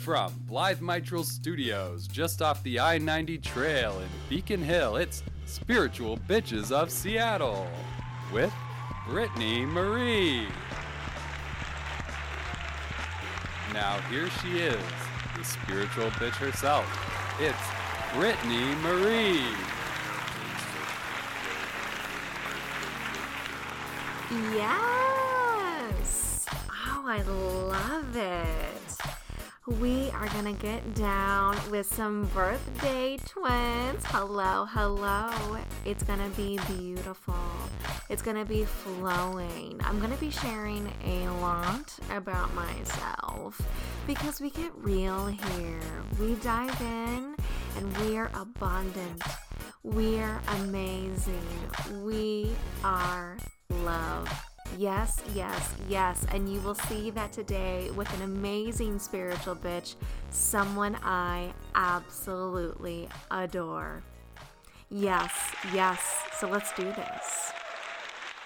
From Blithe Mitral Studios, just off the I 90 trail in Beacon Hill, it's Spiritual Bitches of Seattle with Brittany Marie. Now, here she is, the spiritual bitch herself. It's Brittany Marie. Yes! Oh, I love it. We are gonna get down with some birthday twins. Hello, hello. It's gonna be beautiful. It's gonna be flowing. I'm gonna be sharing a lot about myself because we get real here. We dive in and we are abundant. We're amazing. We are love. Yes, yes, yes. And you will see that today with an amazing spiritual bitch, someone I absolutely adore. Yes, yes. So let's do this.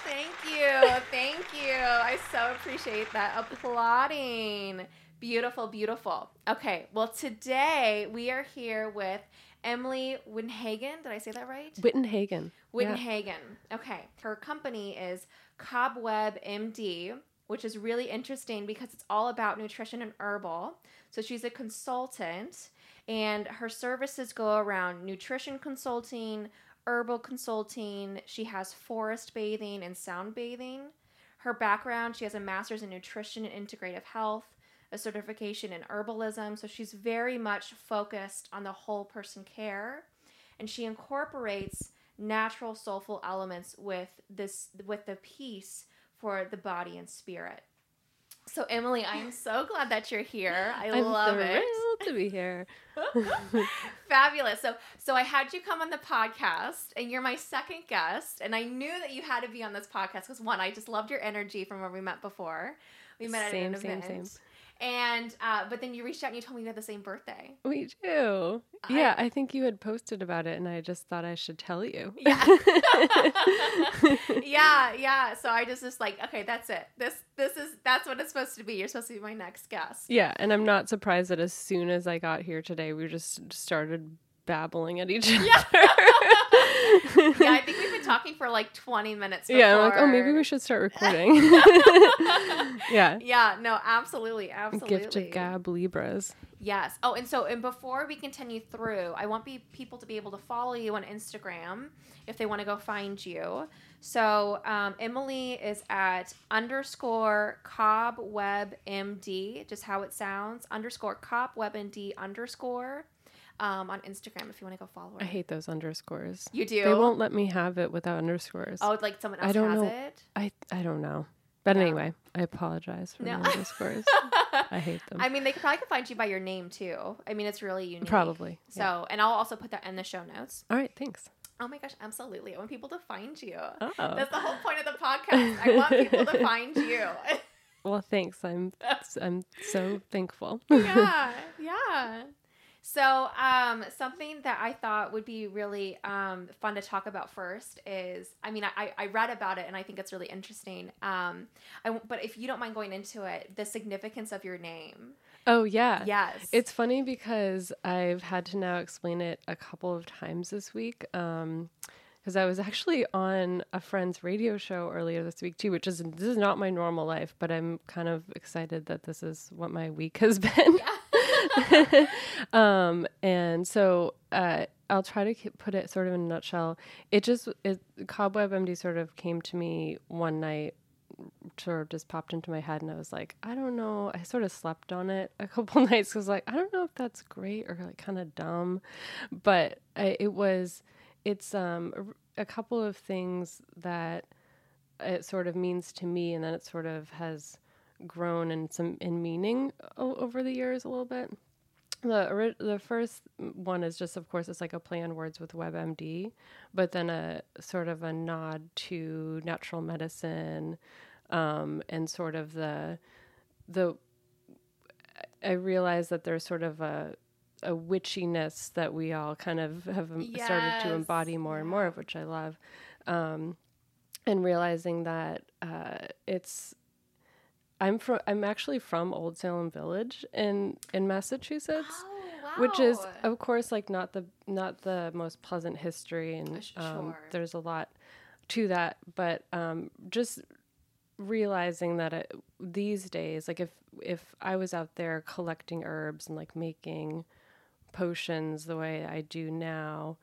Thank you. Thank you. I so appreciate that applauding. Beautiful, beautiful. Okay, well, today we are here with Emily Wittenhagen. Did I say that right? Wittenhagen. Wittenhagen. Yeah. Okay. Her company is Cobweb MD, which is really interesting because it's all about nutrition and herbal. So she's a consultant, and her services go around nutrition consulting, herbal consulting. She has forest bathing and sound bathing. Her background, she has a master's in nutrition and integrative health, a certification in herbalism. So she's very much focused on the whole person care. And she incorporates natural soulful elements with this with the peace for the body and spirit. So Emily, I am so glad that you're here. I I'm love thrilled it. to be here. Fabulous. So so I had you come on the podcast and you're my second guest and I knew that you had to be on this podcast cuz one I just loved your energy from where we met before. We met same, at an same, event. Same. And uh, but then you reached out and you told me you had the same birthday. We do. Yeah, I, I think you had posted about it, and I just thought I should tell you. Yeah. yeah, yeah. So I just just like, okay, that's it. This this is that's what it's supposed to be. You're supposed to be my next guest. Yeah, and I'm not surprised that as soon as I got here today, we just started babbling at each other. Yeah. yeah, I think we've been talking for like 20 minutes. Before. Yeah, I'm like, oh, maybe we should start recording. yeah. Yeah, no, absolutely, absolutely. Gift of Gab Libras. Yes. Oh, and so, and before we continue through, I want be, people to be able to follow you on Instagram if they want to go find you. So, um, Emily is at underscore cobwebmd, just how it sounds, underscore cobwebmd underscore um, on Instagram if you want to go follow her. I hate those underscores. You do? They won't let me have it without underscores. Oh, like someone else I don't has know. it? I I don't know. But anyway, I apologize for No. the underscores. I hate them. I mean, they could probably could find you by your name too. I mean, it's really unique. Probably. So, yeah. and I'll also put that in the show notes. All right, thanks. Oh my gosh, absolutely. I want people to find you. Oh. That's the whole point of the podcast. I want people to find you. Well, thanks. I'm I'm so thankful. yeah, yeah. So, um, something that I thought would be really um, fun to talk about first is, I mean, I, I read about it and I think it's really interesting. Um, I, but if you don't mind going into it, the significance of your name. Oh yeah. Yes. It's funny because I've had to now explain it a couple of times this week. Um because I was actually on a friend's radio show earlier this week too, which is this is not my normal life, but I'm kind of excited that this is what my week has been. um, and so uh, I'll try to put it sort of in a nutshell. It just it Cobweb MD sort of came to me one night sort of just popped into my head and I was like, I don't know. I sort of slept on it a couple nights because like I don't know if that's great or like kind of dumb, but I, it was. It's um a, couple of things that it sort of means to me, and then it sort of has grown in some in meaning o- over the years a little bit. The the first one is just, of course, it's like a play on words with WebMD, but then a sort of a nod to natural medicine, um, and sort of the the. I realize that there's sort of a a witchiness that we all kind of have um, started to embody more and more of, which I love, um, and realizing that uh, it's I'm from I'm actually from Old Salem Village in in Massachusetts. Oh, Which is, of course, like not the not the most pleasant history, and sh- um, there's a lot to that. But um, just realizing that it, these days, like if if I was out there collecting herbs and like making potions the way I do now,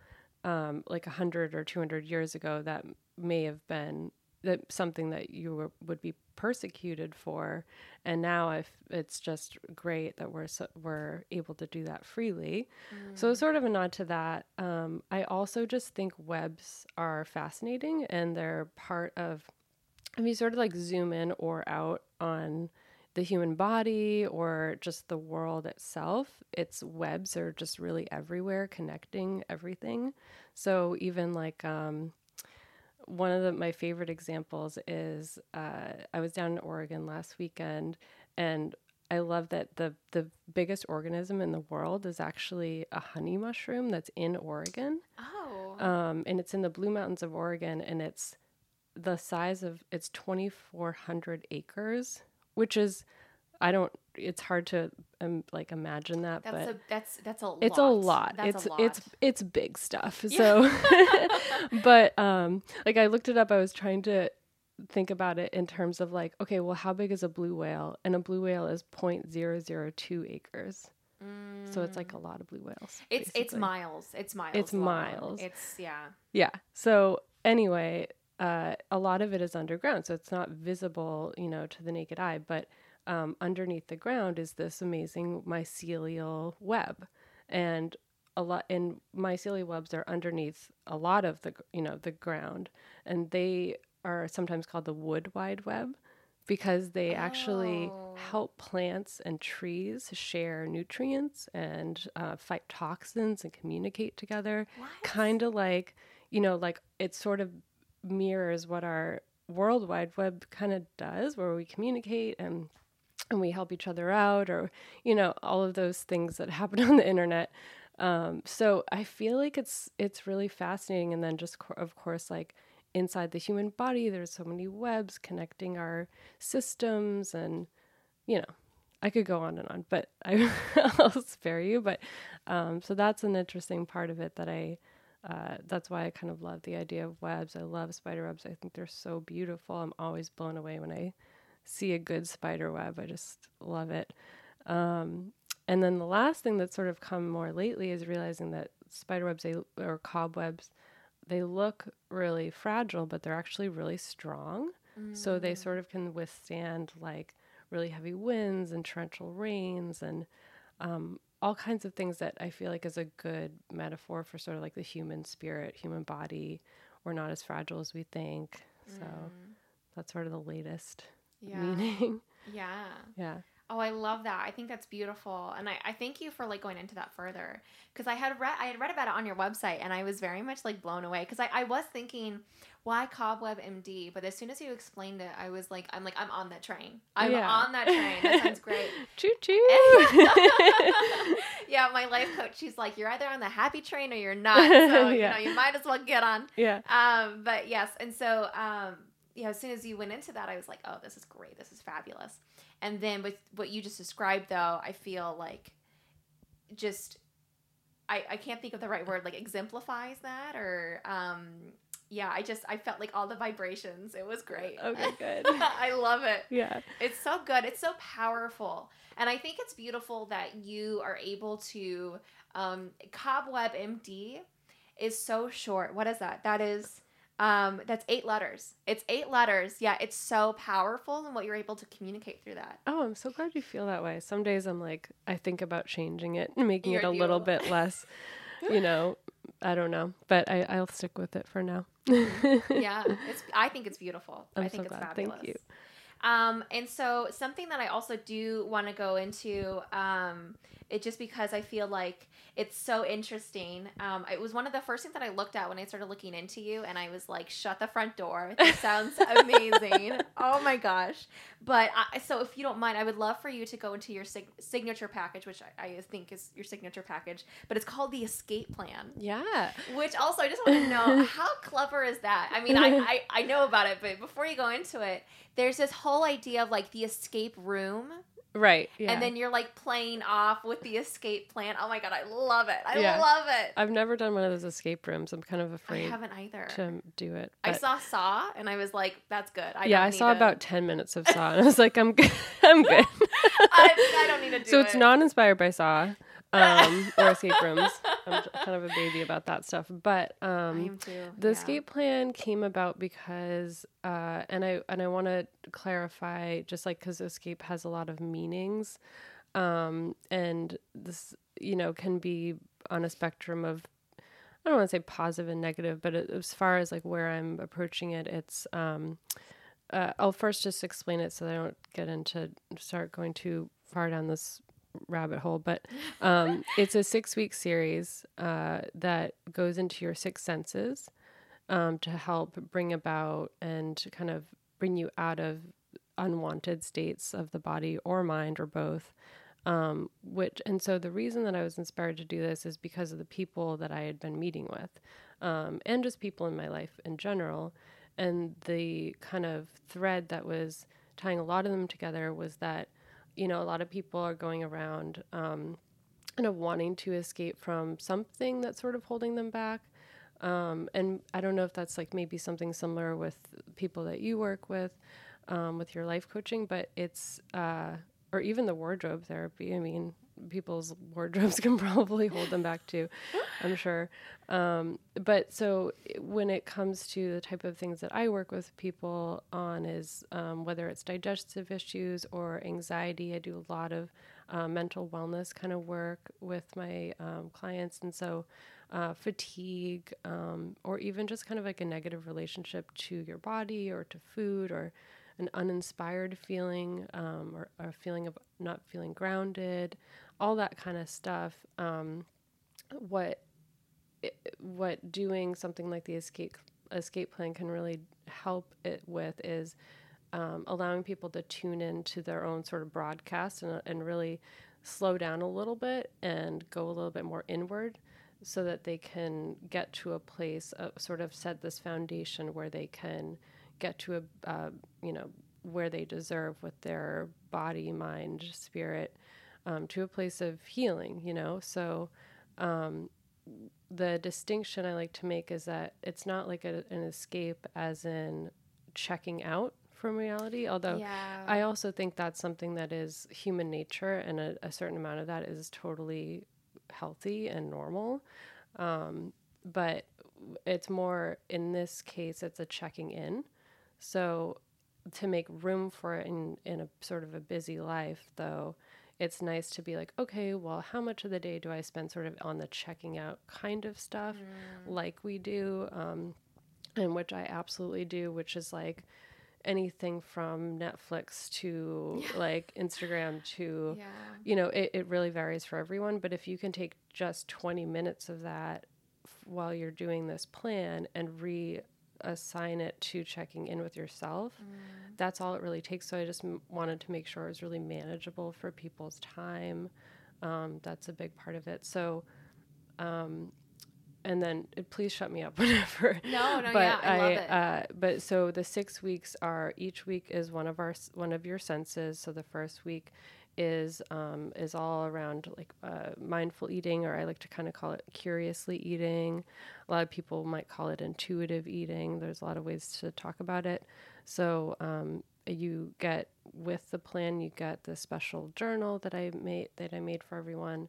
um, like a hundred or two hundred years ago, that may have been that something that you were, would be persecuted for, and now if it's just great that we're so, we're able to do that freely. So it's sort of a nod to that. Um, I also just think webs are fascinating, and they're part of if you sort of like zoom in or out on the human body or just the world itself, its webs are just really everywhere, connecting everything. So even like um, one of the, my favorite examples is uh, I was down in Oregon last weekend, and I love that the the biggest organism in the world is actually a honey mushroom that's in Oregon Oh. um, and it's in the Blue Mountains of Oregon, and it's the size of it's twenty four hundred acres, which is I don't. It's hard to um, like imagine that, that's but a that's that's a it's lot. a lot. That's it's a lot. it's it's big stuff. So, but um, like I looked it up. I was trying to think about it in terms of like, okay, well, how big is a blue whale? And a blue whale is 0.002 acres. So it's like a lot of blue whales. Mm. it's it's miles. It's miles. It's long. miles. It's yeah. Yeah. So anyway, uh, a lot of it is underground, so it's not visible, you know, to the naked eye. But um, underneath the ground is this amazing mycelial web, and a lot. And mycelial webs are underneath a lot of the, you know, the ground, and they are sometimes called the wood wide web because they actually Oh. help plants and trees share nutrients and uh, fight toxins and communicate together. Kind of like, you know, like it sort of mirrors what our World Wide Web kind of does, where we communicate and and we help each other out, or you know, all of those things that happen on the internet. Um, so I feel like it's it's really fascinating, and then just co- of course like inside the human body, there's so many webs connecting our systems, and you know, I could go on and on, but I, I'll spare you. But um, so that's an interesting part of it that I. Uh, that's why I kind of love the idea of webs. I love spider webs. I think they're so beautiful. I'm always blown away when I see a good spider web. I just love it. Um, and then the last thing that's sort of come more lately is realizing that spider webs they, or cobwebs, they look really fragile, but they're actually really strong. So they sort of can withstand like really heavy winds and torrential rains and um, all kinds of things that I feel like is a good metaphor for sort of like the human spirit, human body. We're not as fragile as we think. So that's sort of the latest Yeah. meaning. Yeah. yeah. Oh, I love that. I think that's beautiful, and I, I thank you for like going into that further because I had read I had read about it on your website, and I was very much like blown away because I, I was thinking why Cobweb MD, but as soon as you explained it, I was like I'm like I'm on that train. I'm Yeah. on that train. That sounds great. Choo choo. yeah, my life coach, she's like, you're either on the happy train or you're not. So you know, you might as well get on. yeah. Um, but yes, and so um, yeah, as soon as you went into that, I was like, oh, this is great, this is fabulous. And then with what you just described, though, I feel like just I I can't think of the right word, like exemplifies that, or um, yeah, I just I felt like all the vibrations. It was great. Okay, good. I love it. Yeah. It's so good. It's so powerful. And I think it's beautiful that you are able to um Cobweb MD is so short. What is that? That is um that's eight letters. It's eight letters. Yeah, it's so powerful and what you're able to communicate through that. Oh, I'm so glad you feel that way. Some days I'm like, I think about changing it and making it You're- a little bit less, you know, I don't know, but I, I'll stick with it for now. yeah, it's I think it's beautiful. I'm I think so it's glad. Thank you. Um, and so something that I also do want to go into um, it just because I feel like it's so interesting. Um, it was one of the first things that I looked at when I started looking into you, and I was like, "Shut the front door." This sounds amazing. oh my gosh! But I, so, if you don't mind, I would love for you to go into your sig- signature package, which I, I think is your signature package, but it's called the Escape Plan. Yeah. Which also, I just want to know how clever is that? I mean, I, I I know about it, but before you go into it, there's this whole idea of like the escape room Right. Yeah. and then you're like playing off with the escape plan. Oh my god, I love it! I Yeah. love it. I've never done one of those escape rooms. I'm kind of afraid. I haven't either. to do it. I saw Saw, and I was like, "That's good." I yeah, I saw to- about 10 minutes of Saw and I was like, I'm good. I'm good. I, I don't need to do it. so it. it's not inspired by Saw um, or escape rooms. I'm kind of a baby about that stuff. But um, the yeah. escape plan came about because, uh, and I and I want to clarify, just like because escape has a lot of meanings, um, and this you know can be on a spectrum of I don't want to say positive and negative, but it, as far as like where I'm approaching it, it's um, uh, I'll first just explain it so that I don't get into start going too far down this rabbit hole. But um, it's a six week series uh, that goes into your six senses um, to help bring about and kind of bring you out of unwanted states of the body or mind or both. Um, which and so the reason that I was inspired to do this is because of the people that I had been meeting with, um, and just people in my life in general, and the kind of thread that was tying a lot of them together was that, you know, a lot of people are going around, um, kind of wanting to escape from something that's sort of holding them back. Um, and I don't know if that's like maybe something similar with people that you work with, um, with your life coaching, but it's, uh, or even the wardrobe therapy. I mean, people's wardrobes can probably hold them back too, I'm sure. Um, but so when it comes to the type of things that I work with people on is um, whether it's digestive issues or anxiety, I do a lot of uh, mental wellness kind of work with my um, clients. And so uh, fatigue, um, or even just kind of like a negative relationship to your body or to food or an uninspired feeling um, or, or a feeling of not feeling grounded, all that kind of stuff. Um, what what doing something like the escape escape plan can really help it with is um, allowing people to tune in to their own sort of broadcast and, and really slow down a little bit and go a little bit more inward so that they can get to a place sort of set this foundation where they can get to a uh, you know where they deserve with their body mind spirit um, to a place of healing you know so um, the distinction I like to make is that it's not like a, an escape as in checking out from reality, although yeah. I also think that's something that is human nature, and a, a certain amount of that is totally healthy and normal. Um, but it's more, in this case, it's a checking in. So to make room for it in, in a sort of a busy life, though, it's nice to be like, okay, well, how much of the day do I spend sort of on the checking out kind of stuff, like we do, um, and which I absolutely do, which is like anything from Netflix to like Instagram to, yeah. you know, it, it really varies for everyone. But if you can take just 20 minutes of that f- while you're doing this plan and reassign it to checking in with yourself, that's all it really takes. So I just m- wanted to make sure it was really manageable for people's time. Um, that's a big part of it. So, um, and then uh, please shut me up whenever. No, no, but yeah, I love it. Uh, but so the six weeks are each week is one of our one of your senses. So the first week is um, is all around like uh, mindful eating, or I like to kind of call it curiously eating. A lot of people might call it intuitive eating. There's a lot of ways to talk about it. So um, you get with the plan, you get the special journal that I made that I made for everyone.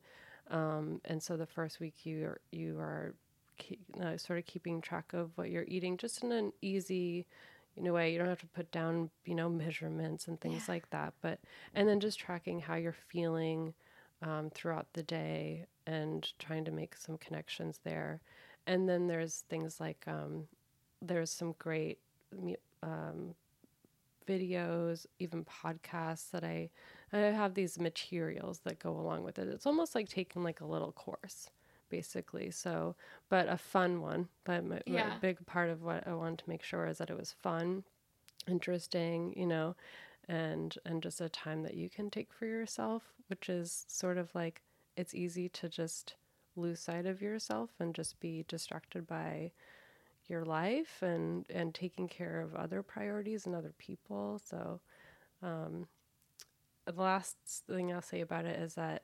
Um, and so the first week you are, you are ke- uh, sort of keeping track of what you're eating, just in an easy, in a way. You don't have to put down, you know, measurements and things like that. But and then just tracking how you're feeling um, throughout the day and trying to make some connections there. And then there's things like um, there's some great um, videos, even podcasts that I I have these materials that go along with it. It's almost like taking like a little course, basically. So, but a fun one. But my, my big part of what I wanted to make sure is that it was fun, interesting, you know, and and just a time that you can take for yourself, which is sort of like it's easy to just lose sight of yourself and just be distracted by your life and and taking care of other priorities and other people so um the last thing i'll say about it is that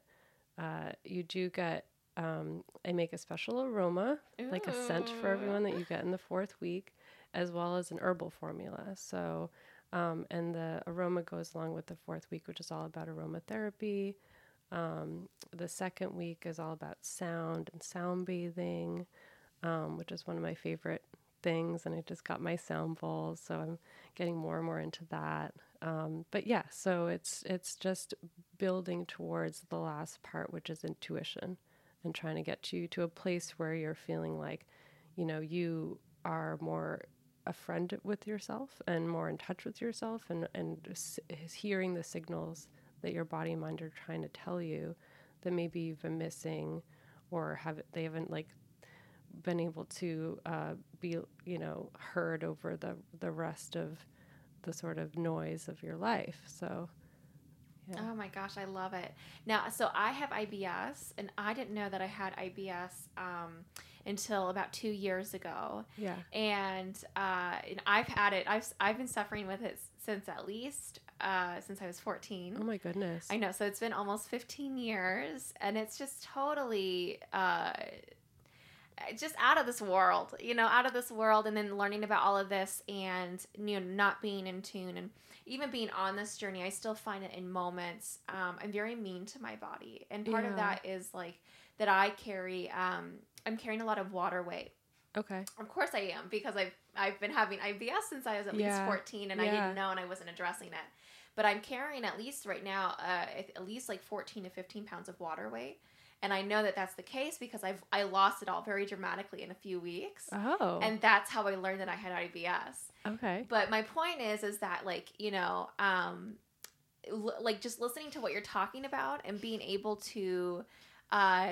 uh you do get um i make a special aroma like a scent for everyone that you get in the fourth week as well as an herbal formula so um and the aroma goes along with the fourth week which is all about aromatherapy um, the second week is all about sound and sound bathing, um, which is one of my favorite things. And I just got my sound bowls, so I'm getting more and more into that. Um, but yeah, so it's it's just building towards the last part, which is intuition, and trying to get you to a place where you're feeling like, you know, you are more a friend with yourself and more in touch with yourself, and and s- hearing the signals that your body and mind are trying to tell you that maybe you've been missing or have they haven't like been able to uh, be you know heard over the the rest of the sort of noise of your life. So yeah. Oh my gosh, I love it. Now, so I have IBS, and I didn't know that I had IBS um, until about two years ago. yeah And, uh, and I've had it. I've I've been suffering with it since at least uh, since I was fourteen. oh my goodness I know. So it's been almost 15 years, and it's just totally uh, just out of this world, you know, out of this world. And then learning about all of this and, you know, not being in tune and even being on this journey, I still find it in moments. Um, I'm very mean to my body. And part of that is like that I carry, um, I'm carrying a lot of water weight. okay Of course I am because I've I've been having IBS since I was at least 14 and I didn't know and I wasn't addressing it. But I'm carrying at least right now uh, at at least like 14 to 15 pounds of water weight. And I know that that's the case because I've I lost it all very dramatically in a few weeks. oh And that's how I learned that I had IBS. Okay. But my point is is that like, you know, um l- like just listening to what you're talking about and being able to uh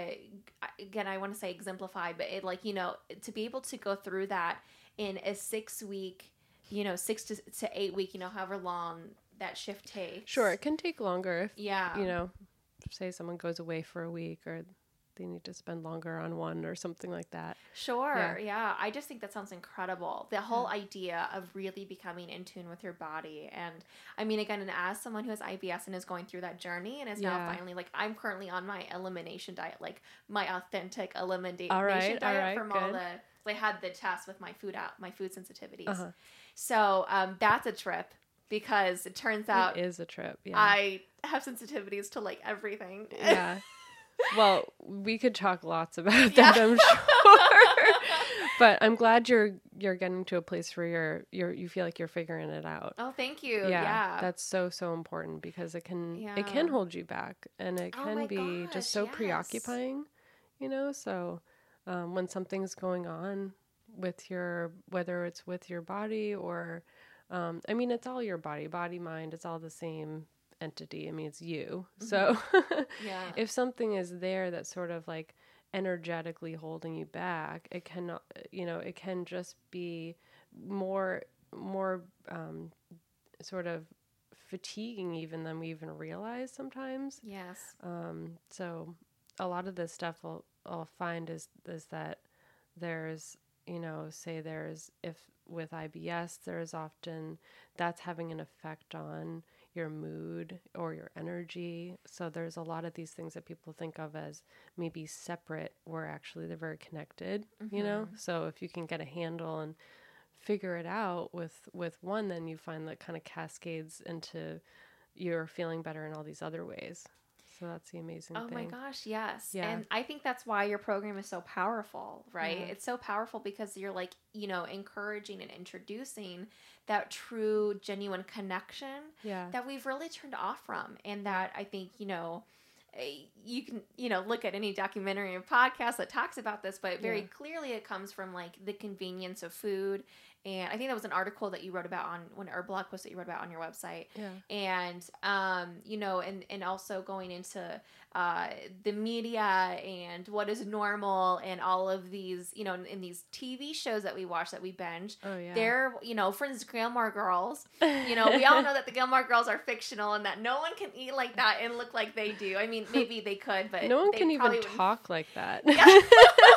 again I want to say exemplify but it like you know to be able to go through that in a 6 week you know 6 to, to 8 week you know however long that shift takes. Sure it can take longer if yeah. you know say someone goes away for a week or they need to spend longer on one or something like that Sure. Yeah. I just think that sounds incredible. The whole idea of really becoming in tune with your body. And I mean, again, and as someone who has IBS and is going through that journey and is now finally like, I'm currently on my elimination diet, like my authentic elimination All right, diet right, from all the, I had the test with my food out, my food sensitivities. Uh-huh. So um, that's a trip because it turns out it is a trip yeah I have sensitivities to like everything. yeah. Well, we could talk lots about Yeah. that, I'm sure. but I'm glad you're you're getting to a place where you're you're you feel like you're figuring it out. oh, thank you. yeah, Yeah. that's so so important because it can it can hold you back and it Oh can my be gosh, just so yes. preoccupying, you know. So um, when something's going on with your whether it's with your body or um, I mean it's all your body, body mind, it's all the same entity. I mean it's you. So yeah. if something is there that's sort of like energetically holding you back it cannot you know it can just be more more um, sort of fatiguing even than we even realize sometimes yes. um, so a lot of this stuff I'll, I'll find is is that there's you know say there's if with IBS there's often that's having an effect on your mood or your energy. So there's a lot of these things that people think of as maybe separate where actually they're very connected you know? Mm-hmm. So if you can get a handle and figure it out with with one then you find that kind of cascades into you're feeling better in all these other ways so that's the amazing Oh thing my gosh, yes. Yeah. And I think that's why your program is so powerful, right? Yeah. It's so powerful because you're like, you know, encouraging and introducing that true, genuine connection yeah that we've really turned off from. And that I think, you know, eh, you can, you know, look at any documentary or podcast that talks about this, but very Yeah. clearly it comes from like the convenience of food and I think that was an article that you wrote about on one or blog post that you wrote about on your website. Yeah. And um, you know, and and also going into uh, the media and what is normal and all of these, you know, in, in these TV shows that we watch that we binge. Oh yeah. They're, you know, for instance, Gilmore Girls. You know, we all know that the Gilmore Girls are fictional and that no one can eat like that and look like they do. I mean, maybe they could, but no one they can even probably wouldn't- talk like that. Yeah.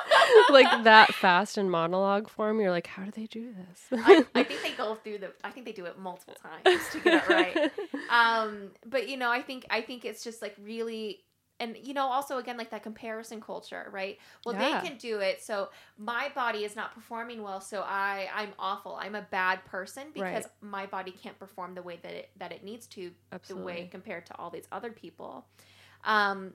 like that fast in monologue form. You're like, how do they do this? I, I think they go through the. I think they do it multiple times to get it right. Um, but you know, I think I think it's just like really, and you know, also again like that comparison culture, right? Well, Yeah. they can do it, so my body is not performing well, so I I'm awful. I'm a bad person because Right. my body can't perform the way that it that it needs to, Absolutely. the way compared to all these other people. Um,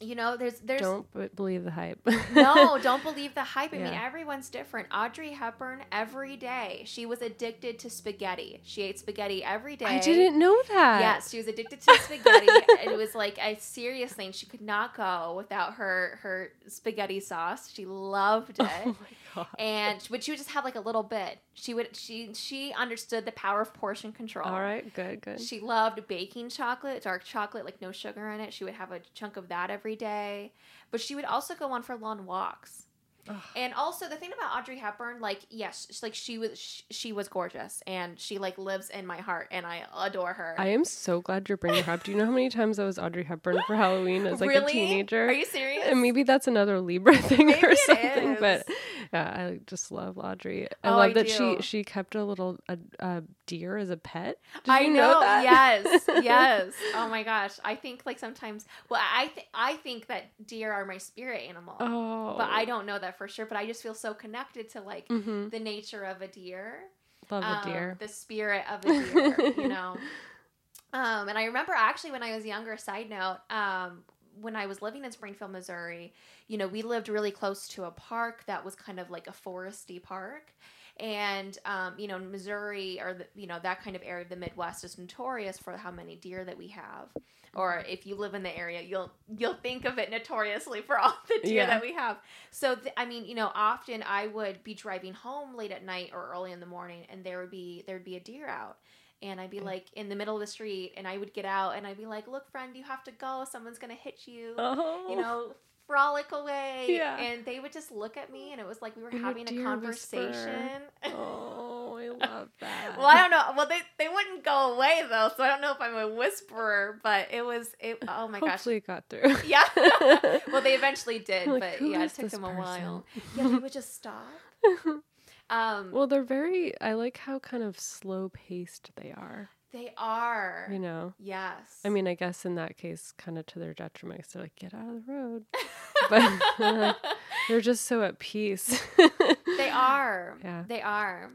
you know, there's there's Don't b- believe the hype. no, don't believe the hype. I mean, everyone's different. Audrey Hepburn, every day, she was addicted to spaghetti. She ate spaghetti every day. I didn't know that. Yes, she was addicted to spaghetti. and it was like a serious thing. She could not go without her her spaghetti sauce. She loved oh it. Oh god. And but she would just have like a little bit. She would she she understood the power of portion control. All right. Good. Good. She loved baking chocolate, dark chocolate, like no sugar in it. She would have a chunk of that every day. But she would also go on for long walks. Ugh. And also the thing about Audrey Hepburn, like yes, like she was sh- she was gorgeous and she like lives in my heart and I adore her. I am so glad you're bringing her up. Do you know how many times I was Audrey Hepburn for Halloween as like really? a teenager? Are you serious? And maybe that's another Libra thing Maybe or something. But yeah, I just love Audrey. I Oh, love I that do. she she kept a little a, a deer as a pet. Did I you know. that? Yes, yes. Oh my gosh. I think like sometimes. Well, I th- I think that deer are my spirit animal, Oh. but I don't know that for sure. But I just feel so connected to like hmm the nature of a deer. Love a um, deer. the spirit of a deer, you know. Um, and I remember actually when I was younger, side note, um, when I was living in Springfield, Missouri, you know, we lived really close to a park that was kind of like a foresty park. And, um, you know, Missouri or, the, you know, that kind of area of the Midwest is notorious for how many deer that we have. Or if you live in the area, you'll you'll think of it notoriously for all the deer Yeah. that we have. So th- I mean, you know, often I would be driving home late at night or early in the morning, and there would be there would be a deer out, and I'd be mm. like in the middle of the street, and I would get out, and I'd be like, "Look, friend, you have to go. Someone's gonna hit you." oh. You know, frolic away. Yeah. And they would just look at me, and it was like we were having a conversation. Oh, I love that. well, I don't know. Well, they they wouldn't go away though, so I don't know if I'm a whisperer, but it was it. Oh my gosh. Hopefully it got through. Yeah. well, they eventually did, Like, but yeah, it took them a person? while. Yeah, they would just stop. Um, well, they're very. I like how kind of slow paced they are. They are. You know. Yes. I mean, I guess in that case, kind of to their detriment, they're like, get out of the road. But they're just so at peace. they are. Yeah. They are.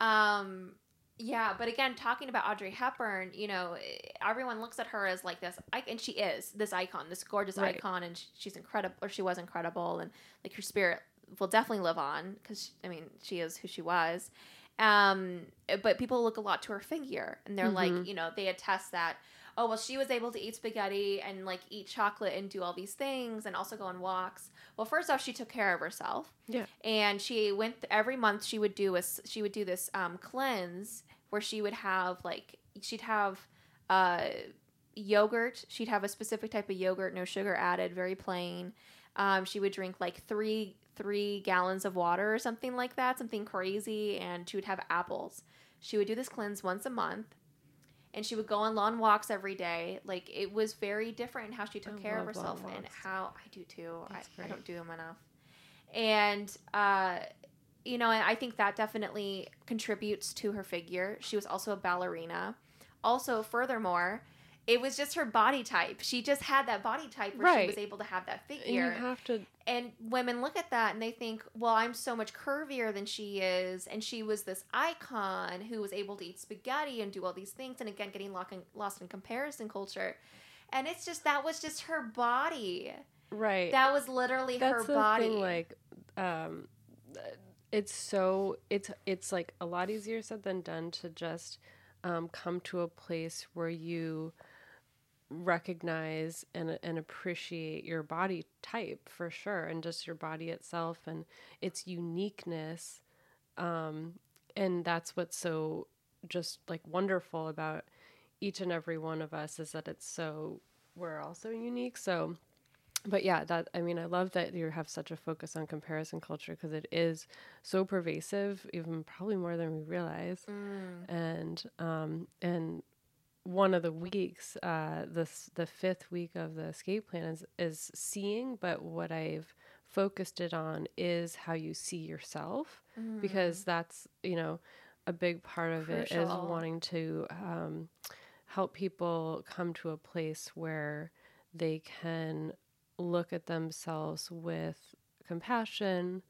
Um, yeah, but again, talking about Audrey Hepburn, you know, eh, everyone looks at her as like this, i- and she is this icon, this gorgeous Right. icon, and she's incredible, or she was incredible, and like her spirit will definitely live on because I mean, she is who she was. Um, but people look a lot to her figure, and they're like, Mhm. you know, they attest that. Oh well, she was able to eat spaghetti and like eat chocolate and do all these things, and also go on walks. Well, first off, she took care of herself yeah. and she went every month she would do a she would do this um, cleanse where she would have like she'd have uh, yogurt she'd have a specific type of yogurt no sugar added very plain um, she would drink like three three gallons of water or something like that something crazy and she would have apples. She would do this cleanse once a month and she would go on long walks every day. Like it was very different how she took I care of herself and how i do too. I, I don't do them enough. And uh you know and i think that definitely contributes to her figure. She was also a ballerina. Also furthermore it was just her body type she just had that body type where she was able to have that And you figure have to. and women look at that and they think well i'm so much curvier than she is and she was this icon who was able to eat spaghetti and do all these things and again getting lost in, lost in comparison culture and it's just that was just her body Right. that was literally That's her body thing. Like, um, it's so it's it's like a lot easier said than done to just um, come to a place where you recognize and and appreciate your body type for sure and just your body itself and its uniqueness um and that's what's so just like wonderful about each and every one of us is that it's so we're all so unique. So but yeah, that I mean, I love that you have such a focus on comparison culture because it is so pervasive, even probably more than we realize. Mm. And um, and one of the weeks, uh, this the fifth week of the escape plan is is seeing, but what I've focused it on is how you see yourself because that's you know a big part of it is wanting to um, help people come to a place where they can look at themselves with compassion,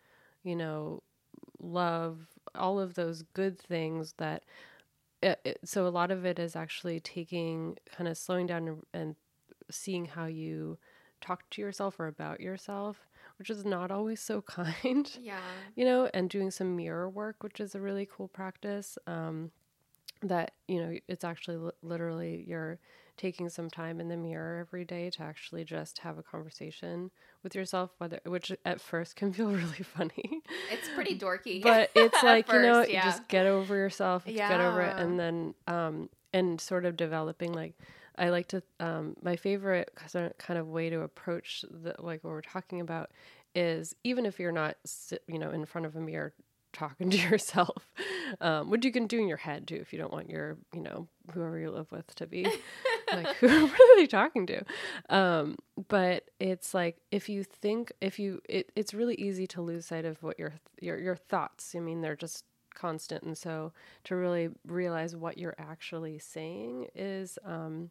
you know, love, all of those good things that. It, it, so a lot of it is actually taking kind of slowing down and, and seeing how you talk to yourself or about yourself, which is not always so kind Yeah. you know, and doing some mirror work, which is a really cool practice. Um, that you know, it's actually li- literally you're taking some time in the mirror every day to actually just have a conversation with yourself, whether which at first can feel really funny, It's pretty dorky. but it's like you know, you yeah. just get over yourself, get over it, and then um, and sort of developing like. I like to. Um, my favorite kind of way to approach the like what we're talking about is even if you're not, you know, in front of a mirror talking to yourself, um, which you can do in your head too if you don't want your, you know, whoever you live with to be like, who are they talking to? Um, but it's like if you think, if you, it, it's really easy to lose sight of what your your your thoughts. I mean, they're just constant, and so to really realize what you're actually saying is. Um,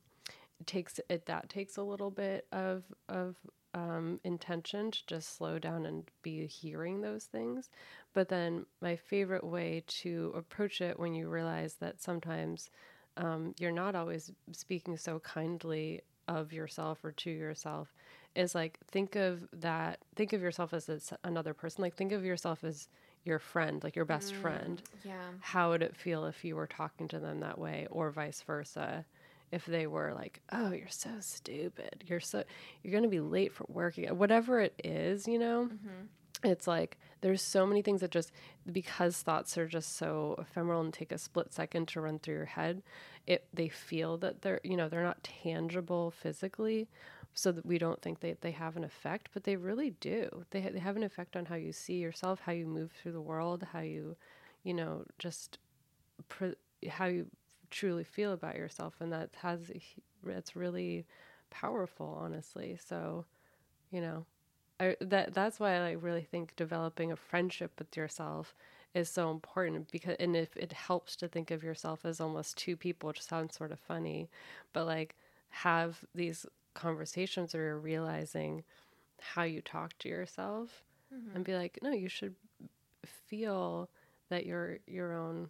takes it that takes a little bit of of um, intention to just slow down and be hearing those things. But then my favorite way to approach it when you realize that sometimes um, you're not always speaking so kindly of yourself or to yourself. Is like think of that think of yourself as a another person. Like think of yourself as your friend like your best friend. Yeah. how would it feel if you were talking to them that way or vice versa? If they were like oh you're so stupid. You're so you're going to be late for work whatever it is you know it's like there's so many things that just because thoughts are just so ephemeral and take a split second to run through your head it they feel that they're you know they're not tangible physically so that we don't think that they have an effect but they really do. They, ha- they have an effect on how you see yourself how you move through the world how you you know just pre- how you truly feel about yourself and that has it's really powerful honestly. So you know I, that that's why I really think developing a friendship with yourself is so important because and if it helps to think of yourself as almost two people which sounds sort of funny but like have these conversations where you're realizing how you talk to yourself mm-hmm. and be like no you should feel that you're your own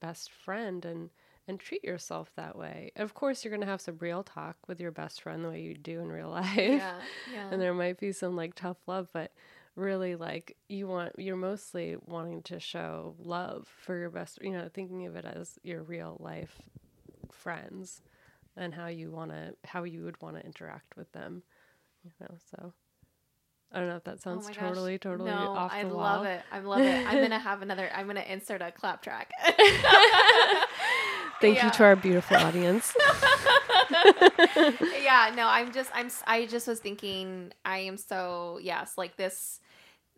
best friend and and treat yourself that way. Of course, you're going to have some real talk with your best friend the way you do in real life. Yeah. Yeah. and there might be some like tough love, but really like you want you're mostly wanting to show love for your best, you know, thinking of it as your real life friends and how you want to how you would want to interact with them, you know. So I don't know if that Oh sounds gosh. totally totally no, off I the wall. love it. I love it. I'm gonna have another. I'm gonna insert a clap track. Thank you to our beautiful audience. yeah, no, I'm just I'm I just was thinking I am so yes, like this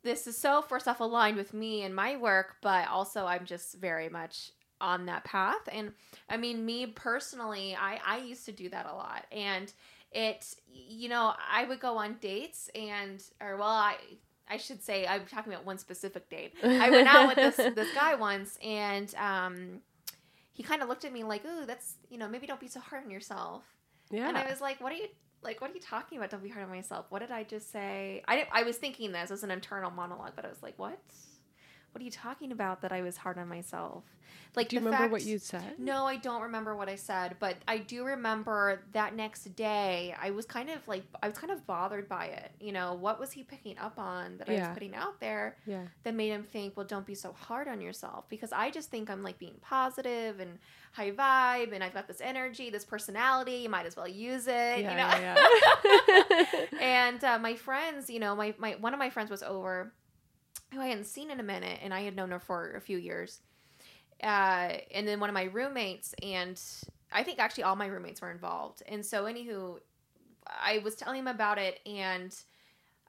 this is so first off aligned with me and my work, but also I'm just very much on that path. And I mean, me personally, I I used to do that a lot. And it you know, I would go on dates and or well, I I should say I'm talking about one specific date. I went out with this this guy once and um he kind of looked at me like, "Ooh, that's, you know, maybe don't be so hard on yourself." yeah. And I was like, "What are you like? What are you talking about? Don't be hard on myself." What did I just say? I didn't, I was thinking this as an internal monologue, but I was like, "What? What are you talking about? That I was hard on myself?" Like, do you remember what you said? No, I don't remember what I said, but I do remember that next day I was kind of like I was kind of bothered by it. You know, what was he picking up on that I was putting out there Yeah. that made him think, well, don't be so hard on yourself. Because I just think I'm like being positive and high vibe and I've got this energy, this personality. You might as well use it. you know? yeah, yeah. and uh, my friends, you know, my, my one of my friends was over who I hadn't seen in a minute and I had known her for a few years. uh, and then one of my roommates, and I think actually all my roommates were involved. And so, anywho, I was telling him about it, and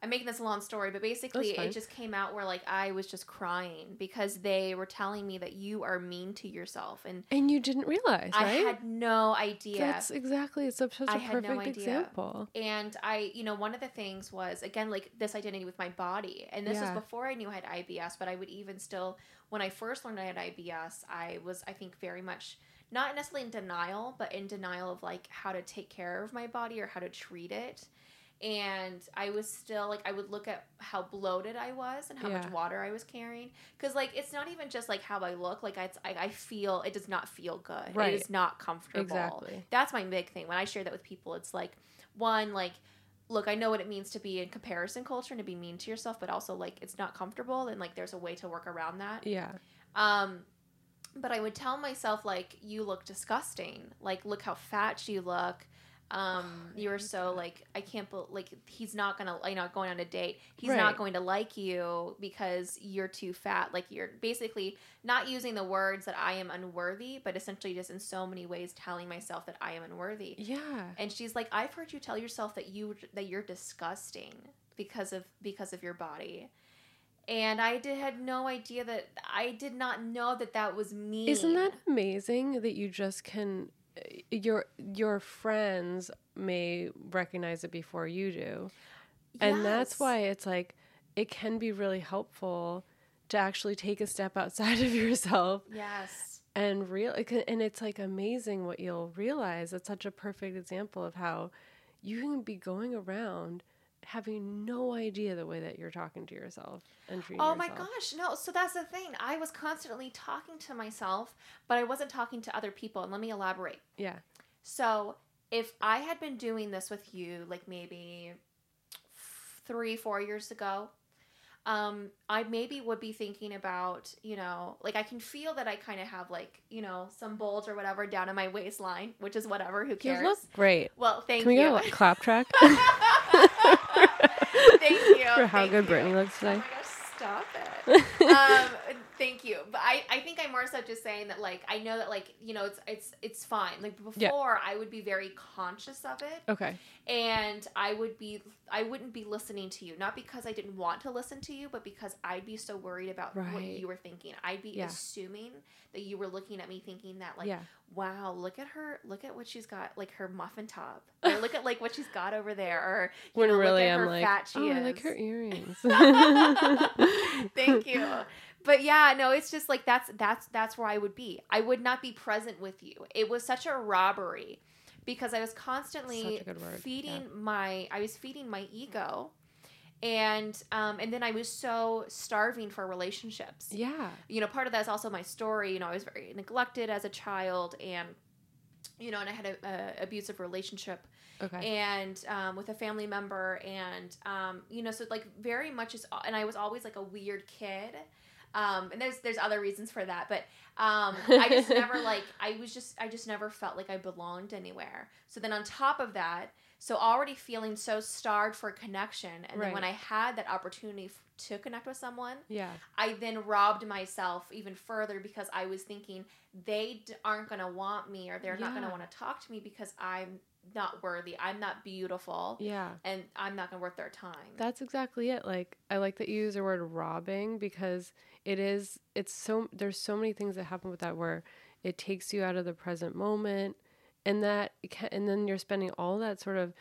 I'm making this a long story, but basically, it just came out where like I was just crying because they were telling me that you are mean to yourself, and And you didn't realize, I right? had no idea. That's exactly. It's such, I a had no perfect idea. example. And I, you know, one of the things was again like this identity with my body, and this Yeah. was before I knew I had IBS. But I would even still, when I first learned I had IBS, I was, I think, very much not necessarily in denial, but in denial of like how to take care of my body or how to treat it. And I was still like, I would look at how bloated I was and how Yeah. much water I was carrying. Because, like, it's not even just like how I look. Like, it's, I, I feel, it does not feel good. Right. It is not comfortable Exactly. that's my big thing when i share that with people it's like one like look i know what it means to be in comparison culture and to be mean to yourself but also like it's not comfortable and like there's a way to work around that Yeah. um but i would tell myself like you look disgusting like look how fat you look um you are so like i can't believe like he's not gonna you know going on a date. He's Right. not going to like you because you're too fat. Like you're basically not using the words that i am unworthy but essentially just in so many ways telling myself that i am unworthy. Yeah. and she's like i've heard you tell yourself that you that you're disgusting because of because of your body. And i did had no idea that i did not know that that was me Isn't that amazing that you just can your your friends may recognize it before you do. And that's why it's like it can be really helpful to actually take a step outside of yourself yes and real it can- and it's like amazing what you'll realize. It's such a perfect example of how you can be going around having no idea the way that you're talking to yourself and treating Oh my yourself. gosh, no. So that's the thing. I was constantly talking to myself, but I wasn't talking to other people. And let me elaborate. Yeah. So if I had been doing this with you, like maybe three, four years ago, um, I maybe would be thinking about, you know, like I can feel that I kind of have like, you know, some bulge or whatever down in my waistline, which is whatever. Who You cares? look great. well, thank you. Can we you. get a clap track? thank you For how thank good you. Brittany looks Oh my today. gosh, stop it. um, thank you. But I, I think I'm more so just saying that like I know that like you know it's it's it's fine. Like before Yeah. I would be very conscious of it Okay. and I would be I wouldn't be listening to you not because I didn't want to listen to you but because I'd be so worried about what you were thinking. I'd be Yeah. assuming that you were looking at me thinking that like yeah. wow, look at her, look at what she's got, like her muffin top, or look at like what she's got over there, or you When know, really I'm her like, fat she oh, is. I like her earrings. Thank you. But yeah, no, it's just like that's that's that's where I would be. I would not be present with you. It was such a robbery because I was constantly Such a good word, feeding my I was feeding my ego. And um and then I was so starving for relationships yeah. you know, part of that is also my story. You know, I was very neglected as a child, and you know, and I had a, a abusive relationship, Okay. and um, with a family member, and um, you know, so like very much is, and I was always like a weird kid. Um, and there's there's other reasons for that, but um, I just never like I was just I just never felt like I belonged anywhere. So then on top of that, so already feeling so starved for connection, and then when I had that opportunity f- to connect with someone, yeah. I then robbed myself even further because I was thinking they d- aren't going to want me or they're not going to want to talk to me because I'm not worthy. I'm not beautiful Yeah. and I'm not going to worth their time. That's exactly it. Like I like that you use the word robbing because it is it's so there's so many things that happen with that where it takes you out of the present moment and that ca- and then you're spending all that sort of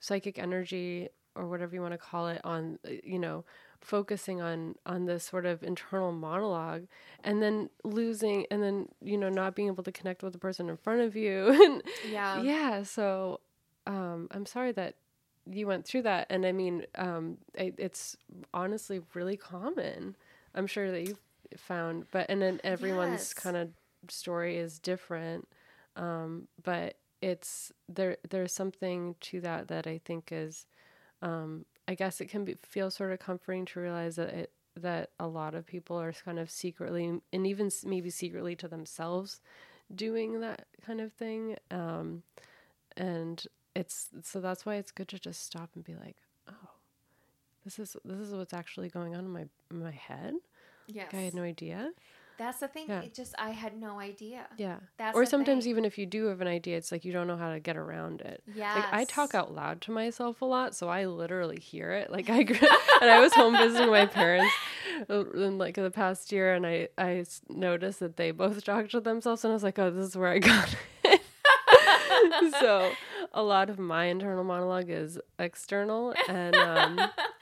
psychic energy or whatever you want to call it on uh, you know focusing on on this sort of internal monologue and then losing and then you know not being able to connect with the person in front of you and yeah. yeah so um i'm sorry that you went through that and i mean um it, it's honestly really common i'm sure that you've found but and then everyone's Yes. kind of story is different um but it's there there's something to that that i think is um i guess it can be feel sort of comforting to realize that it that a lot of people are kind of secretly and even maybe secretly to themselves doing that kind of thing um and it's so that's why it's good to just stop and be like oh this is this is what's actually going on in my in my head Yes. like i had no idea That's the thing. Yeah. It just I had no idea. Yeah. That's or sometimes thing. even if you do have an idea, it's like you don't know how to get around it. Yes. Like I talk out loud to myself a lot, so I literally hear it. Like I grew, and I was home visiting my parents uh, in like the past year, and I I noticed that they both talked to themselves, and I was like, oh, this is where I got it. so a lot of my internal monologue is external, and um,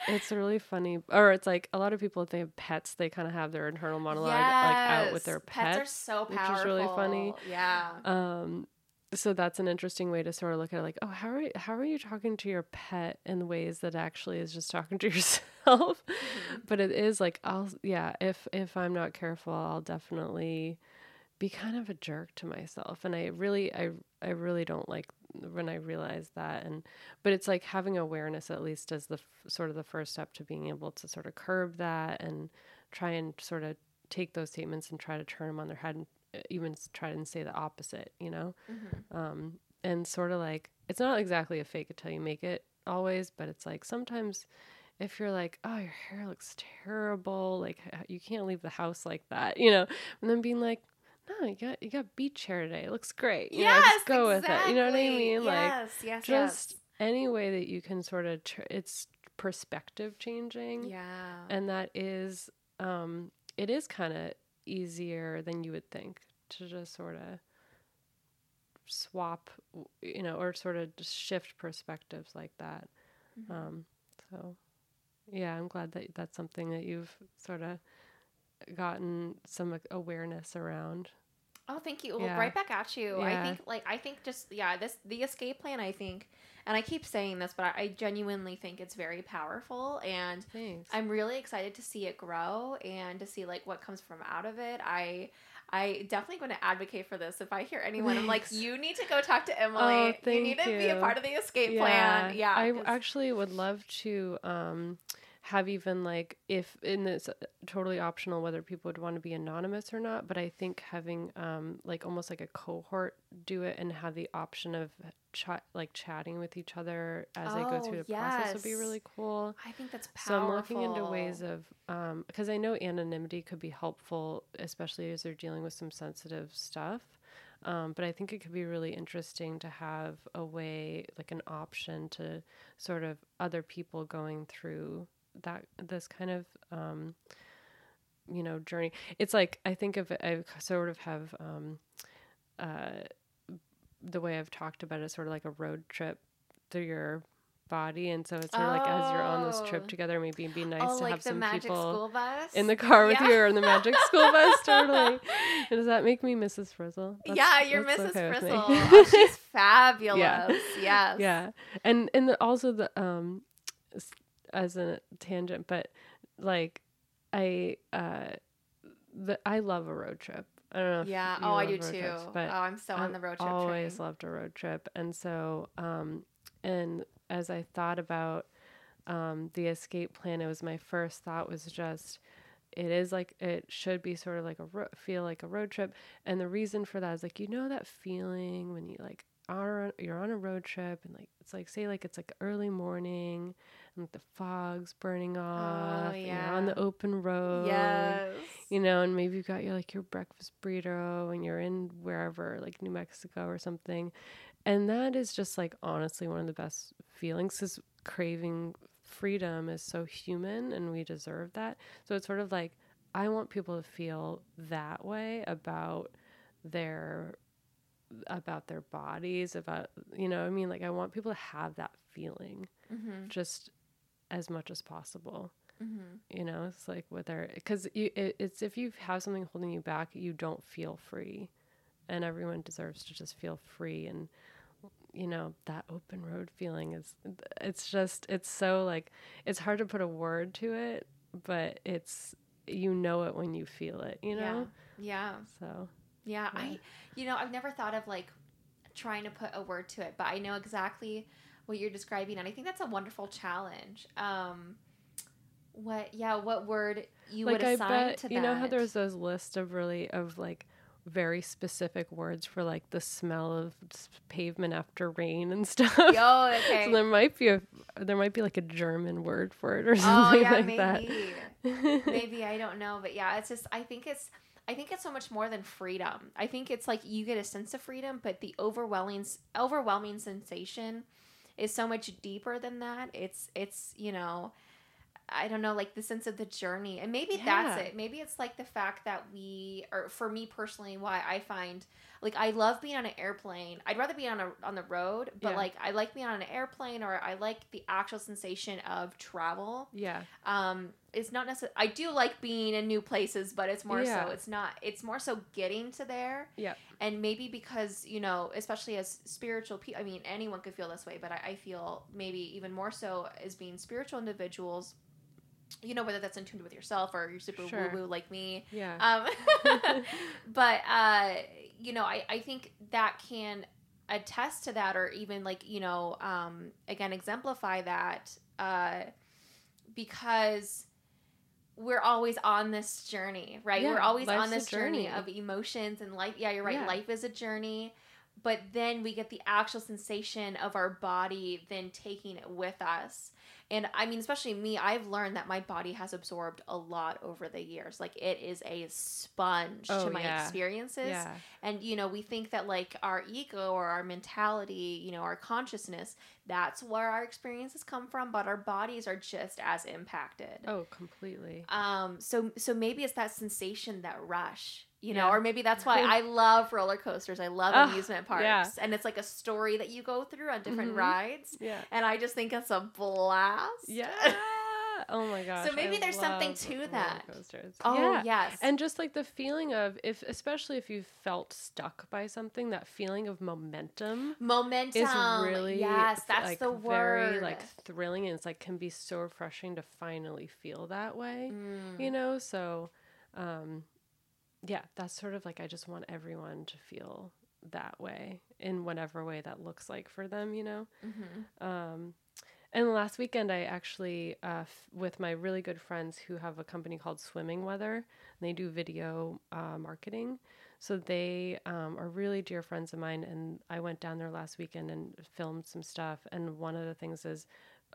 it's really funny. Or it's like a lot of people if they have pets, they kind of have their internal monologue like out with their pets. Pets are so which is really funny. Yeah. Um, so that's an interesting way to sort of look at it, like, oh, how are you, how are you talking to your pet in ways that actually is just talking to yourself? But it is like I'll yeah, if if I'm not careful, I'll definitely be kind of a jerk to myself, and I really I I really don't like when I realized that, and but it's like having awareness at least as the f- sort of the first step to being able to sort of curb that and try and sort of take those statements and try to turn them on their head and uh, even try and say the opposite, you know? Um, and sort of like, it's not exactly a fake until you make it always, but it's like sometimes if you're like, oh, your hair looks terrible, like you can't leave the house like that, you know? And then being like, no, you got you got beach hair today. It looks great. You know, just go with it. You know what I exactly. mean? Like Yes, yes, just any way that you can sort of tr- it's perspective changing. Yeah. and that is um it is kind of easier than you would think to just sort of swap you know or sort of just shift perspectives like that Mm-hmm. um so yeah i'm glad that that's something that you've sort of gotten some awareness around Oh, thank you. Well, right back at you. I think, like, I think just yeah, this the escape plan. I think, and I keep saying this, but I, I genuinely think it's very powerful, and thanks I'm really excited to see it grow and to see like what comes from out of it. I I definitely going to advocate for this. If I hear anyone, I'm like, you need to go talk to Emily. Oh, you need to be a part of the escape plan. Yeah, I 'cause- actually would love to um, have even like if in this uh, totally optional whether people would want to be anonymous or not. But I think having um, like almost like a cohort do it and have the option of chat like chatting with each other as they go Oh, through the process would be really cool. I think that's powerful. So. I'm looking into ways of um because I know anonymity could be helpful, especially as they're dealing with some sensitive stuff. Um, but I think it could be really interesting to have a way, like an option to sort of other people going through that this kind of um, you know journey. It's like I think of it, I sort of have um, uh, the way I've talked about it, sort of like a road trip through your body, and so it's sort of like as you're on this Oh. trip together, maybe it'd be nice oh, to like have the some magic people school bus in the car with Yeah. you or in the magic school bus. Totally. And does that make me Mrs. Frizzle? That's- yeah, you're Mrs. okay. Frizzle. Oh, she's fabulous. Yes. yeah, and and the, also the um, as a tangent, but like I uh, the I love a road trip. I don't know. If Yeah. Oh, I do too. trips, oh, I'm so on I've the road trip always train. loved a road trip, and so um, and as I thought about um, the escape plan, it was my first thought was just it is like it should be sort of like a ro- feel like a road trip, and the reason for that is like you know that feeling when you like are you're on a road trip and like it's like say like it's like early morning and the fog's burning oh, off and you're on the Oh, open road Yes. you know, and maybe you've got your like your breakfast burrito and you're in wherever, like New Mexico or something. And that is just like honestly one of the best feelings because craving freedom is so human and we deserve that. So it's sort of like I want people to feel that way about their about their bodies, about you know, I mean like I want people to have that feeling Mm-hmm. just as much as possible Mm-hmm. you know it's like whether because you it, it's if you have something holding you back you don't feel free and everyone deserves to just feel free and you know that open road feeling is it's just it's so like it's hard to put a word to it but it's you know it when you feel it you know Yeah. so Yeah. I, you know, I've never thought of like trying to put a word to it, but I know exactly what you're describing, and I think that's a wonderful challenge. Um, what? Yeah. What word you like would i assign bet to that? you know how there's those lists of really of like very specific words for like the smell of pavement after rain and stuff Oh, okay. So there might be a there might be like a German word for it or oh something yeah, like maybe. that. maybe I don't know, but yeah, it's just I think it's I think it's so much more than freedom. I think it's like you get a sense of freedom, but the overwhelming overwhelming sensation is so much deeper than that. It's it's, you know, I don't know, like the sense of the journey. And maybe that's it. Maybe it's like the fact that we or for me personally why I find like I love being on an airplane. I'd rather be on a on the road, but Yeah. like I like being on an airplane or I like the actual sensation of travel Yeah. um it's not necessarily i do like being in new places but it's more Yeah. so it's not it's more so getting to there yeah and maybe because you know especially as spiritual people i mean anyone could feel this way but I, I feel maybe even more so as being spiritual individuals you know whether that's in tune with yourself or you're super Sure. woo woo like me Yeah. um, but uh, you know, I, I think that can attest to that, or even like you know, um, again, exemplify that uh, because we're always on this journey, right? Yeah, we're always on this journey. journey. of emotions and life. Yeah, you're right. Yeah. Life is a journey. But then we get the actual sensation of our body then taking it with us. And I mean, especially me, I've learned that my body has absorbed a lot over the years. Like it is a sponge Oh, to my yeah. experiences. yeah. And you know, we think that like our ego or our mentality, you know, our consciousness, that's where our experiences come from, but our bodies are just as impacted. Oh, completely. Um so so maybe it's that sensation, that rush. You know, Yeah. or maybe that's why I love roller coasters. I love Ugh, amusement parks. yeah. And it's like a story that you go through on different Mhm. rides. Yeah. And I just think it's a blast. Yeah. oh my gosh. So maybe I there's something to that. coasters. Oh yeah. yes. And just like the feeling of if especially if you felt stuck by something, that feeling of momentum momentum. is really yes, that's like the word. very like thrilling and it's like can be so refreshing to finally feel that way. Mm. You know? So um yeah, that's sort of like I just want everyone to feel that way in whatever way that looks like for them, you know? Mhm. Um, and last weekend, I actually, uh, f- with my really good friends who have a company called Swimming Weather, and they do video uh, marketing. So they um, are really dear friends of mine, and I went down there last weekend and filmed some stuff. And one of the things is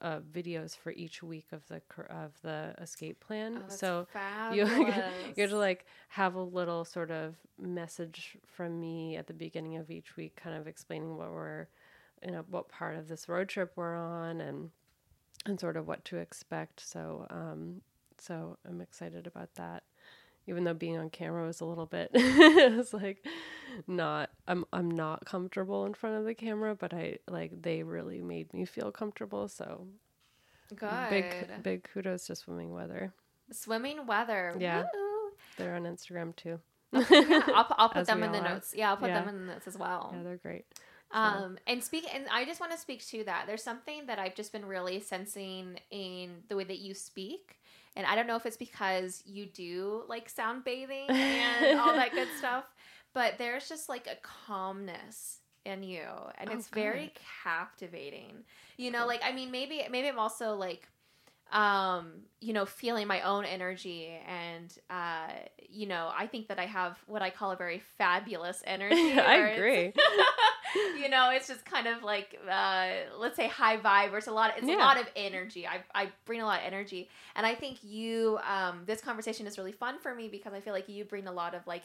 uh, videos for each week of the of the escape plan. Oh, so you you have to like have a little sort of message from me at the beginning of each week, kind of explaining what we're, you know, what part of this road trip we're on, and and sort of what to expect. So um, so I'm excited about that. Even though being on camera was a little bit, it was like not I'm I'm not comfortable in front of the camera, but I like they really made me feel comfortable. So Good. big big kudos to Swimming Weather. Swimming weather. Yeah. Woo. They're on Instagram too. yeah, I'll, I'll put them in the are. notes. Yeah, I'll put Yeah. them in the notes as well. Yeah, they're great. So- Um, and speak, and I just want to speak to that. There's something that I've just been really sensing in the way that you speak, and I don't know if it's because you do like sound bathing and all that good stuff, but there's just like a calmness in you, and Oh, it's very captivating. You know, like I mean, maybe maybe I'm also like um you know feeling my own energy and uh you know i think that i have what i call a very fabulous energy I agree. you know, it's just kind of like uh, let's say high vibe, or it's a lot. It's a lot of energy. I I bring a lot of energy, and I think you. Um, this conversation is really fun for me because I feel like you bring a lot of like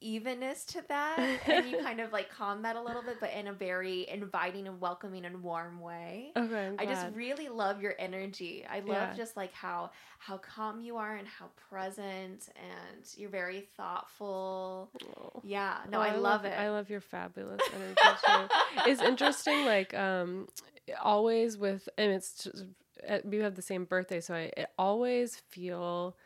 evenness to that, and you kind of like calm that a little bit, but in a very inviting and welcoming and warm way. Okay, I'm just really love your energy. I love Yeah. just like how how calm you are and how present and you're very thoughtful. Oh. Yeah, no, Oh, I, love, it. I love your fabulous energy too. it's interesting, like um, always with, and it's just, we have the same birthday, so I, I always feel.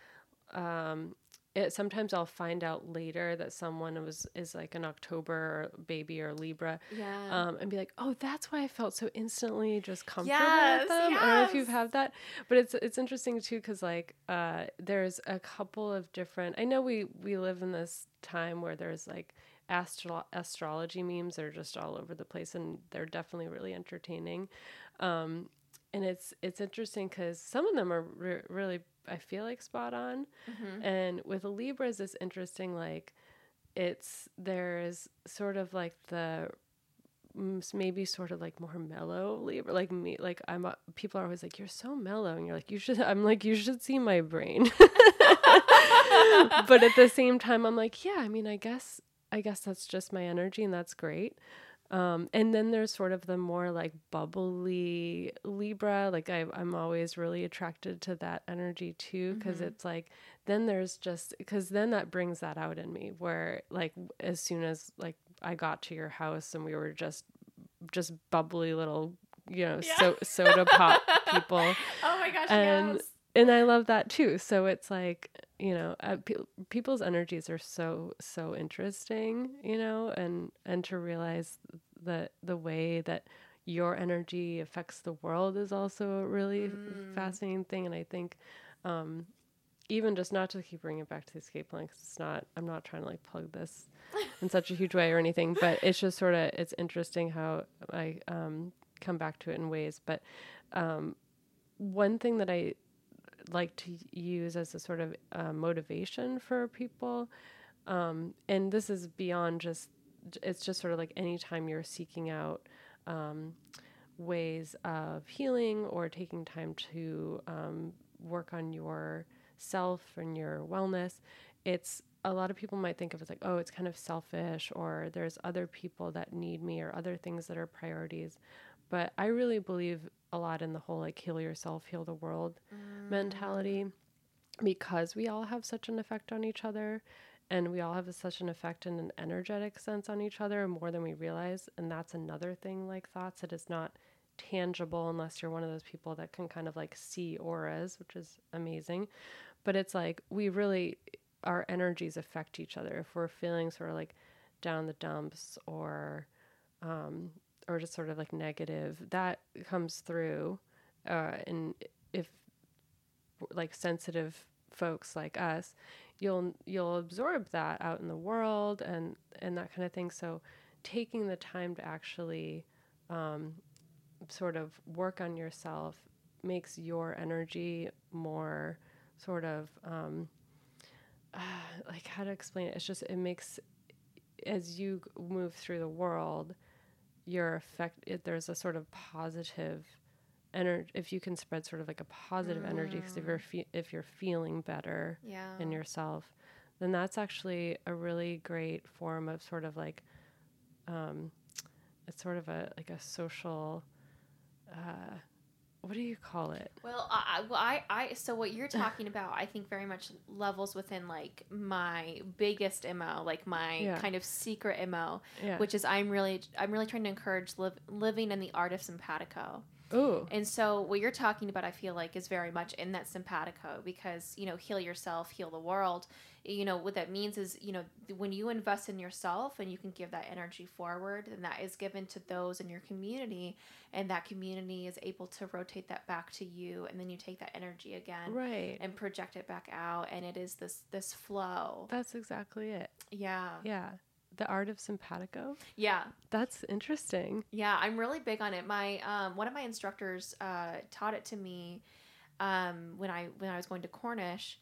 Um, it, sometimes I'll find out later that someone was is like an October baby or Libra, yeah. um, and be like, "Oh, that's why I felt so instantly just comfortable Yes, with them." I don't know if you've had that, but it's it's interesting too because like uh, there's a couple of different. I know we we live in this time where there's like astro- astrology memes that are just all over the place, and they're definitely really entertaining. Um, and it's it's interesting because some of them are re- really I feel like spot on, Mhm. and with Libras, it's interesting. Like, it's there's sort of like the mm, maybe sort of like more mellow Libra. Like me, like I'm. People are always like, "You're so mellow," and you're like, "You should." I'm like, "You should see my brain." but at the same time, I'm like, "Yeah, I mean, I guess, I guess that's just my energy, and that's great." Um, and then there's sort of the more like bubbly Libra. Like I, I'm always really attracted to that energy too, because mm-hmm. it's like then there's just because then that brings that out in me. Where like as soon as like I got to your house and we were just just bubbly little you know yeah. so, soda pop people. Oh my gosh! And yes. and I love that too. So it's like you know uh, pe- people's energies are so so interesting you know and and to realize that the way that your energy affects the world is also a really mm. fascinating thing and i think um, even just not to keep bringing it back to the escape plan because it's not i'm not trying to like plug this in such a huge way or anything but it's just sort of it's interesting how i um, come back to it in ways but um, one thing that i like to use as a sort of uh, motivation for people. Um, and this is beyond just, it's just sort of like anytime you're seeking out um, ways of healing or taking time to um, work on your self and your wellness, it's a lot of people might think of it as like, oh, it's kind of selfish, or there's other people that need me, or other things that are priorities. But I really believe a lot in the whole like heal yourself, heal the world mm. mentality because we all have such an effect on each other and we all have a, such an effect in an energetic sense on each other more than we realize. And that's another thing like thoughts. It is not tangible unless you're one of those people that can kind of like see auras, which is amazing. But it's like we really, our energies affect each other. If we're feeling sort of like down the dumps or, um, or just sort of like negative, that comes through. Uh, and if like sensitive folks like us, you'll you'll absorb that out in the world and and that kind of thing. So taking the time to actually um, sort of work on yourself makes your energy more sort of um, uh, like how to explain it. It's just it makes as you move through the world your effect it, there's a sort of positive energy if you can spread sort of like a positive mm. energy because if you're fe- if you're feeling better yeah. in yourself then that's actually a really great form of sort of like um, it's sort of a like a social uh, what do you call it? Well, I, well, I, I, so what you're talking about, I think very much levels within like my biggest mo, like my yeah. kind of secret mo, yeah. which is I'm really, I'm really trying to encourage live, living in the art of simpatico. Ooh. And so what you're talking about, I feel like, is very much in that simpatico because you know, heal yourself, heal the world. You know what that means is you know when you invest in yourself and you can give that energy forward and that is given to those in your community and that community is able to rotate that back to you and then you take that energy again right. and project it back out and it is this this flow. That's exactly it. Yeah. Yeah the art of simpatico? Yeah. That's interesting. Yeah i'm really big on it. My um, one of my instructors uh, taught it to me um, when i when i was going to cornish.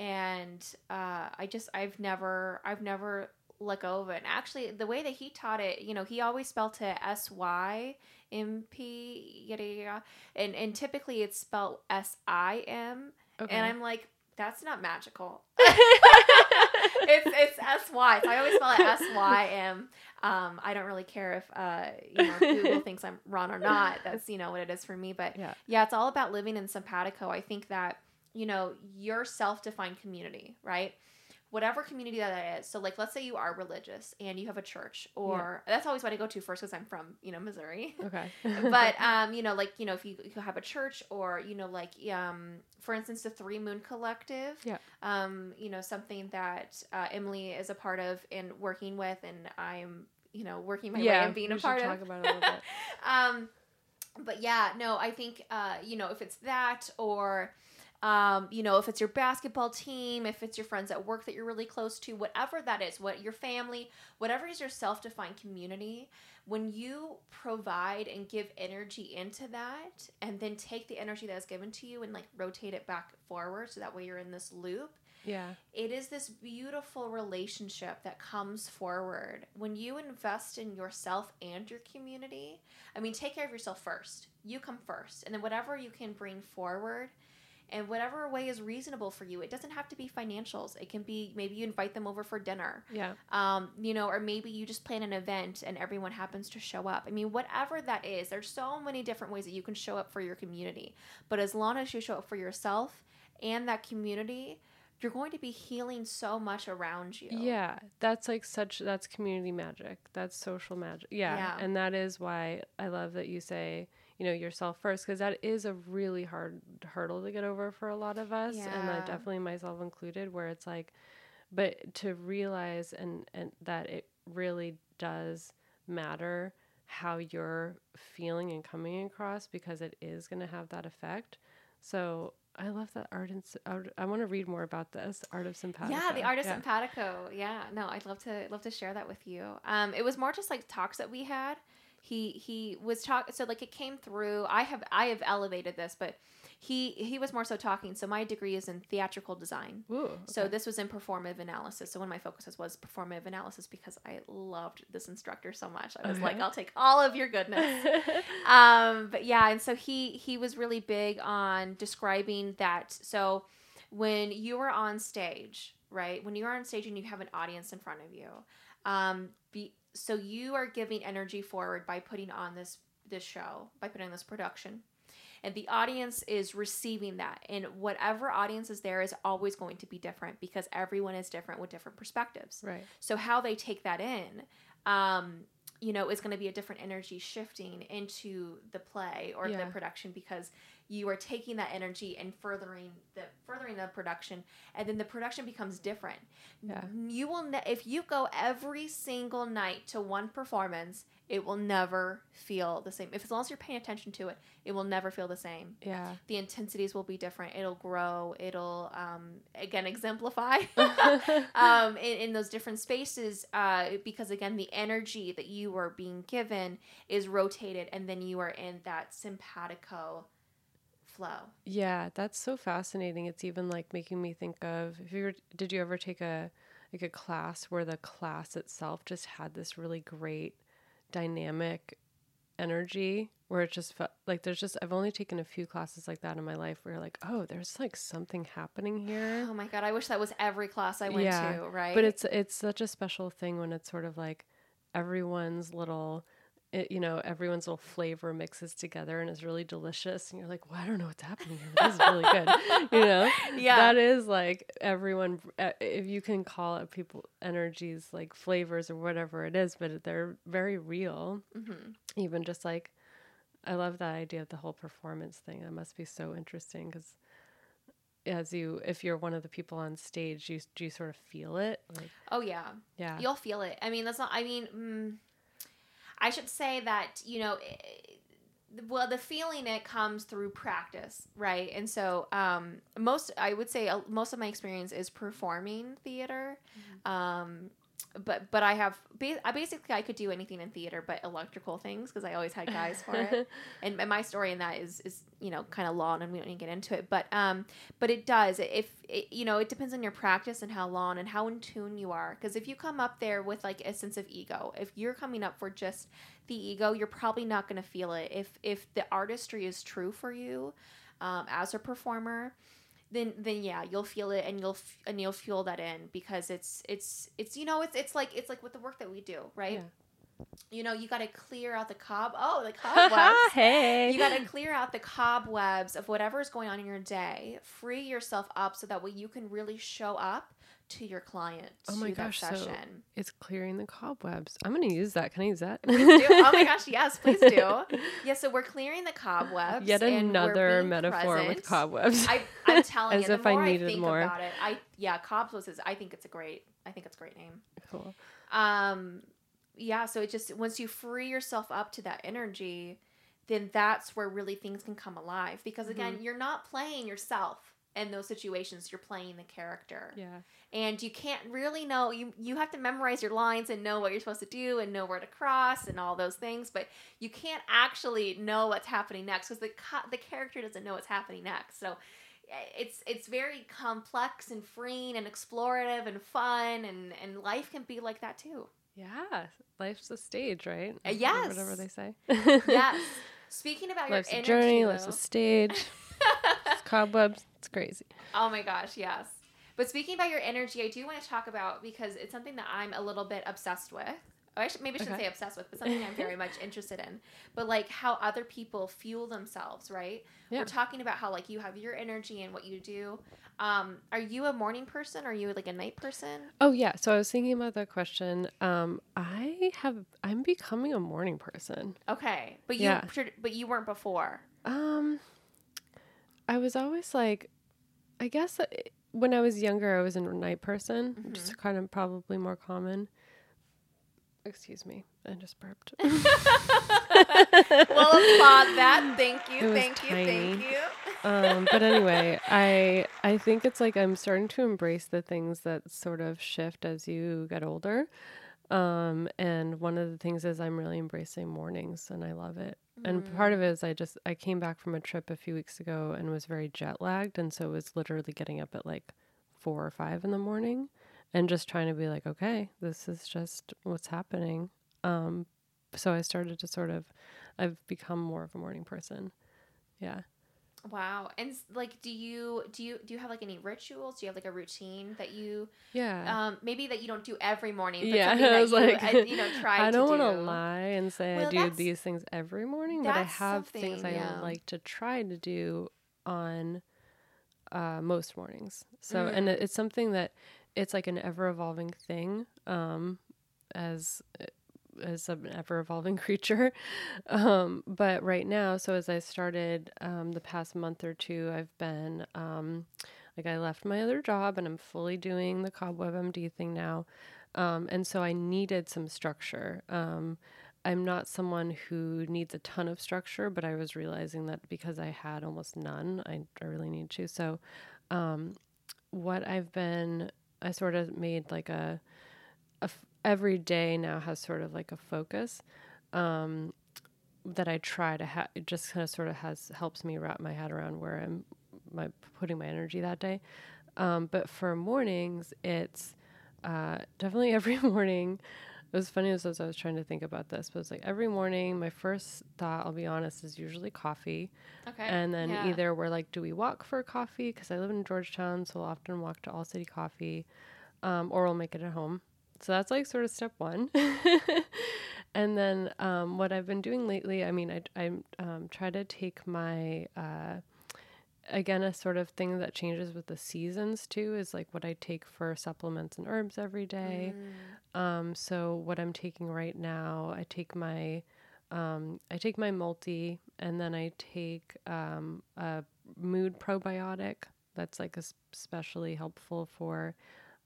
And uh, I just I've never I've never let go of it. And actually, the way that he taught it, you know, he always spelled it S Y M P yada yada, and and typically it's spelled S I M, okay. and I'm like, that's not magical. it's it's S Y, so I always spell it S Y M. Um, I don't really care if uh, you know Google thinks I'm wrong or not. That's you know what it is for me. But yeah, yeah it's all about living in simpatico. I think that you know, your self defined community, right? Whatever community that is. So, like, let's say you are religious and you have a church, or yeah. that's always what I go to first because I'm from, you know, Missouri. Okay. but, um, you know, like, you know, if you, you have a church or, you know, like, um, for instance, the Three Moon Collective, yeah. um, you know, something that uh, Emily is a part of and working with, and I'm, you know, working my yeah, way and being a part talk of. About it a little bit. um, but yeah, no, I think, uh, you know, if it's that or, um, you know, if it's your basketball team, if it's your friends at work that you're really close to, whatever that is, what your family, whatever is your self-defined community, when you provide and give energy into that and then take the energy that is given to you and like rotate it back forward so that way you're in this loop, Yeah. It is this beautiful relationship that comes forward when you invest in yourself and your community. I mean, take care of yourself first. You come first, and then whatever you can bring forward and whatever way is reasonable for you. It doesn't have to be financials. It can be maybe you invite them over for dinner. Yeah. Um, you know, or maybe you just plan an event and everyone happens to show up. I mean, whatever that is, there's so many different ways that you can show up for your community. But as long as you show up for yourself and that community, you're going to be healing so much around you. Yeah, that's like such that's community magic. That's social magic. Yeah. Yeah. And that is why I love that you say, you know, yourself first because that is a really hard hurdle to get over for a lot of us and I definitely myself included where it's like but to realize and and that it really does matter how you're feeling and coming across because it is going to have that effect. So I love that art and art, I want to read more about this art of simpatico. Yeah, the artist Yeah. simpatico. Yeah, no, I'd love to love to share that with you. Um, it was more just like talks that we had. He he was talking so like it came through. I have I have elevated this, but he he was more so talking. So my degree is in theatrical design. Ooh, So this was in performative analysis. So one of my focuses was performative analysis because I loved this instructor so much. I was like, I'll take all of your goodness. um, but yeah, and so he he was really big on describing that. So when you are on stage, right? When you are on stage and you have an audience in front of you, um, be so you are giving energy forward by putting on this this show, by putting on this production. And the audience is receiving that. And whatever audience is there is always going to be different because everyone is different with different perspectives. right. So how they take that in, um, you know, is going to be a different energy shifting into the play or Yeah. the production because you are taking that energy and furthering the furthering the production, and then the production becomes different. Yeah. You will ne- if you go every single night to one performance, it will never feel the same. If as long as you're paying attention to it, it will never feel the same Yeah. the intensities will be different. It'll grow. It'll um, again exemplify um, in, in those different spaces uh, because again the energy that you are being given is rotated, and then you are in that simpatico flow. Yeah, that's so fascinating. It's even like making me think of if you were, did you ever take a like a class where the class itself just had this really great dynamic energy where it just felt like there's just I've only taken a few classes like that in my life where you're like, oh, there's like something happening here. Oh my god, I wish that was every class I went Yeah, to. Right, But it's it's such a special thing when it's sort of like everyone's little it, you know everyone's little flavor mixes together and is really delicious and you're like well i don't know what's happening here this is really good you know Yeah. that is like everyone uh, if you can call it people energies like flavors or whatever it is but they're very real Mhm. even just like i love that idea of the whole performance thing that must be so interesting because as you if you're one of the people on stage you do you sort of feel it like oh yeah. yeah You'll feel it. I mean, that's not. I mean, mm, I should say that you know, eh, well, the feeling it comes through practice, right? And so, um, most I would say uh, most of my experience is performing theater. Um, but but I have ba- I basically I could do anything in theater but electrical things because I always had guys for it. and, and my story in that is is you know kind of long and we don't need to get into it but um but it does. If it, you know it depends on your practice and how long and how in tune you are. Because if you come up there with like a sense of ego if you're coming up for just the ego you're probably not going to feel it. If if the artistry is true for you um, as a performer then then yeah you'll feel it and you'll f- and you'll feel that in because it's it's it's you know it's it's like it's like with the work that we do right? Yeah. you know you got to clear out the cob oh the cobwebs. Hey. You got to clear out the cobwebs of whatever is going on in your day. Free yourself up so that way you can really show up to your client Oh my to that gosh, so- session It's clearing the cobwebs. I'm gonna use that. Can I use that? Oh my gosh yes please do yeah so we're clearing the cobwebs Yet another metaphor with cobwebs. I, I'm telling As you, if I more I, needed think more. about it, I yeah, cobwebs is. I think it's a great. I think it's a great name. cool. Um, yeah. So it just once you free yourself up to that energy, then that's where really things can come alive. Because again, Mm-hmm. you're not playing yourself in those situations. You're playing the character, Yeah. and you can't really know. You you have to memorize your lines and know what you're supposed to do and know where to cross and all those things. But you can't actually know what's happening next because the the character doesn't know what's happening next. So eh, it's it's very complex and freeing and explorative and fun and and life can be like that too. Yeah, life's a stage, right? Eh, yes. Whatever they say. Yes. Speaking about life's your a energy, journey, though, life's a stage. cobwebs. It's crazy. Oh my gosh, yes. But speaking about your energy, I do want to talk about because it's something that I'm a little bit obsessed with. Oh, actually, maybe I shouldn't Okay. say obsessed with, but something I'm very much interested in. But like how other people fuel themselves, right? Yeah. We're talking about how like you have your energy and what you do. Um, are you a morning person? Are you like a night person? Oh yeah. So I was thinking about that question. Um, I have. I'm becoming a morning person. Okay, but you Yeah. but you weren't before. Um, I was always like, I guess uh, when I was younger, I was a night person, which is kind of probably more common. Excuse me, I just burped. Well, applaud that. Thank you, thank you, thank you. um, but anyway, I I think it's like I'm starting to embrace the things that sort of shift as you get older. Um, and one of the things is I'm really embracing mornings and I love it. And part of it is I just I came back from a trip a few weeks ago and was very jet lagged and so was literally getting up at like four or five in the morning and just trying to be like, okay, this is just what's happening. Um, so I started to sort of I've become more of a morning person. Yeah. Wow. And like, do you do you do you have like any rituals? Do you have like a routine that you Yeah. um maybe that you don't do every morning? But yeah, something I was you, like, uh, you know, try I don't to want do. to lie and say Well, I do these things every morning, but I have things I yeah. like to try to do on uh, most mornings. So, and Mm. it, it's something that it's like an ever evolving thing. Um, as as an ever evolving creature. Um, but right now, so as I started um, the past month or two, I've been um, like I left my other job and I'm fully doing the Cobweb MD thing now. Um, and so I needed some structure. Um, I'm not someone who needs a ton of structure, but I was realizing that because I had almost none, I, I really need to. So, um, what I've been, I sort of made like a, a every day now has sort of like a focus um, that I try to have. It just kind of sort of has helps me wrap my head around where I'm my putting my energy that day. Um, but for mornings, it's uh, definitely every morning. It was funny as I was trying to think about this, but it's like every morning, my first thought, I'll be honest, is usually coffee. Okay. And then yeah. either we're like, do we walk for coffee? Because I live in Georgetown, so we'll often walk to All City Coffee, um, or we'll make it at home. So that's like sort of step one. and then um, what I've been doing lately, I mean, I, I um, try to take my, uh, again, a sort of thing that changes with the seasons too is like what I take for supplements and herbs every day. Um, so what I'm taking right now, I take my um, I take my multi and then I take um, a mood probiotic that's like especially helpful for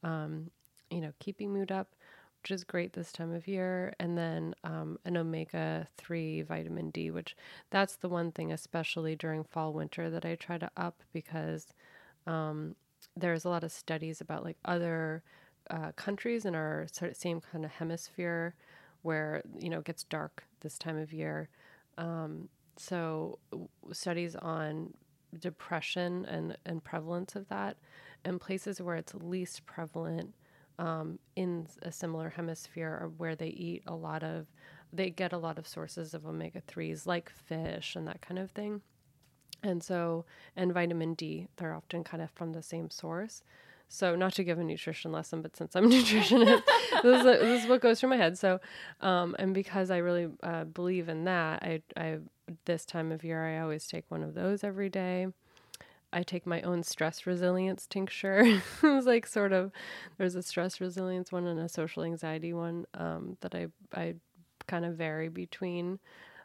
um, you know keeping mood up, which is great this time of year. And then um, an omega three vitamin D, which that's the one thing especially during fall winter that I try to up because um, there's a lot of studies about like other uh, countries in our sort of same kind of hemisphere where you know it gets dark this time of year. Um, so studies on depression and and prevalence of that, and places where it's least prevalent um, in a similar hemisphere where they eat a lot of they get a lot of sources of omega 3s like fish and that kind of thing. And so and vitamin d they're often kind of from the same source. So not to give a nutrition lesson but since i'm a nutritionist this, is this is what goes through my head. So um, and because i really uh, believe in that I, I this time of year i always take one of those every day I take my own stress resilience tincture. it's like sort of there's a stress resilience one and a social anxiety one um, that I I kind of vary between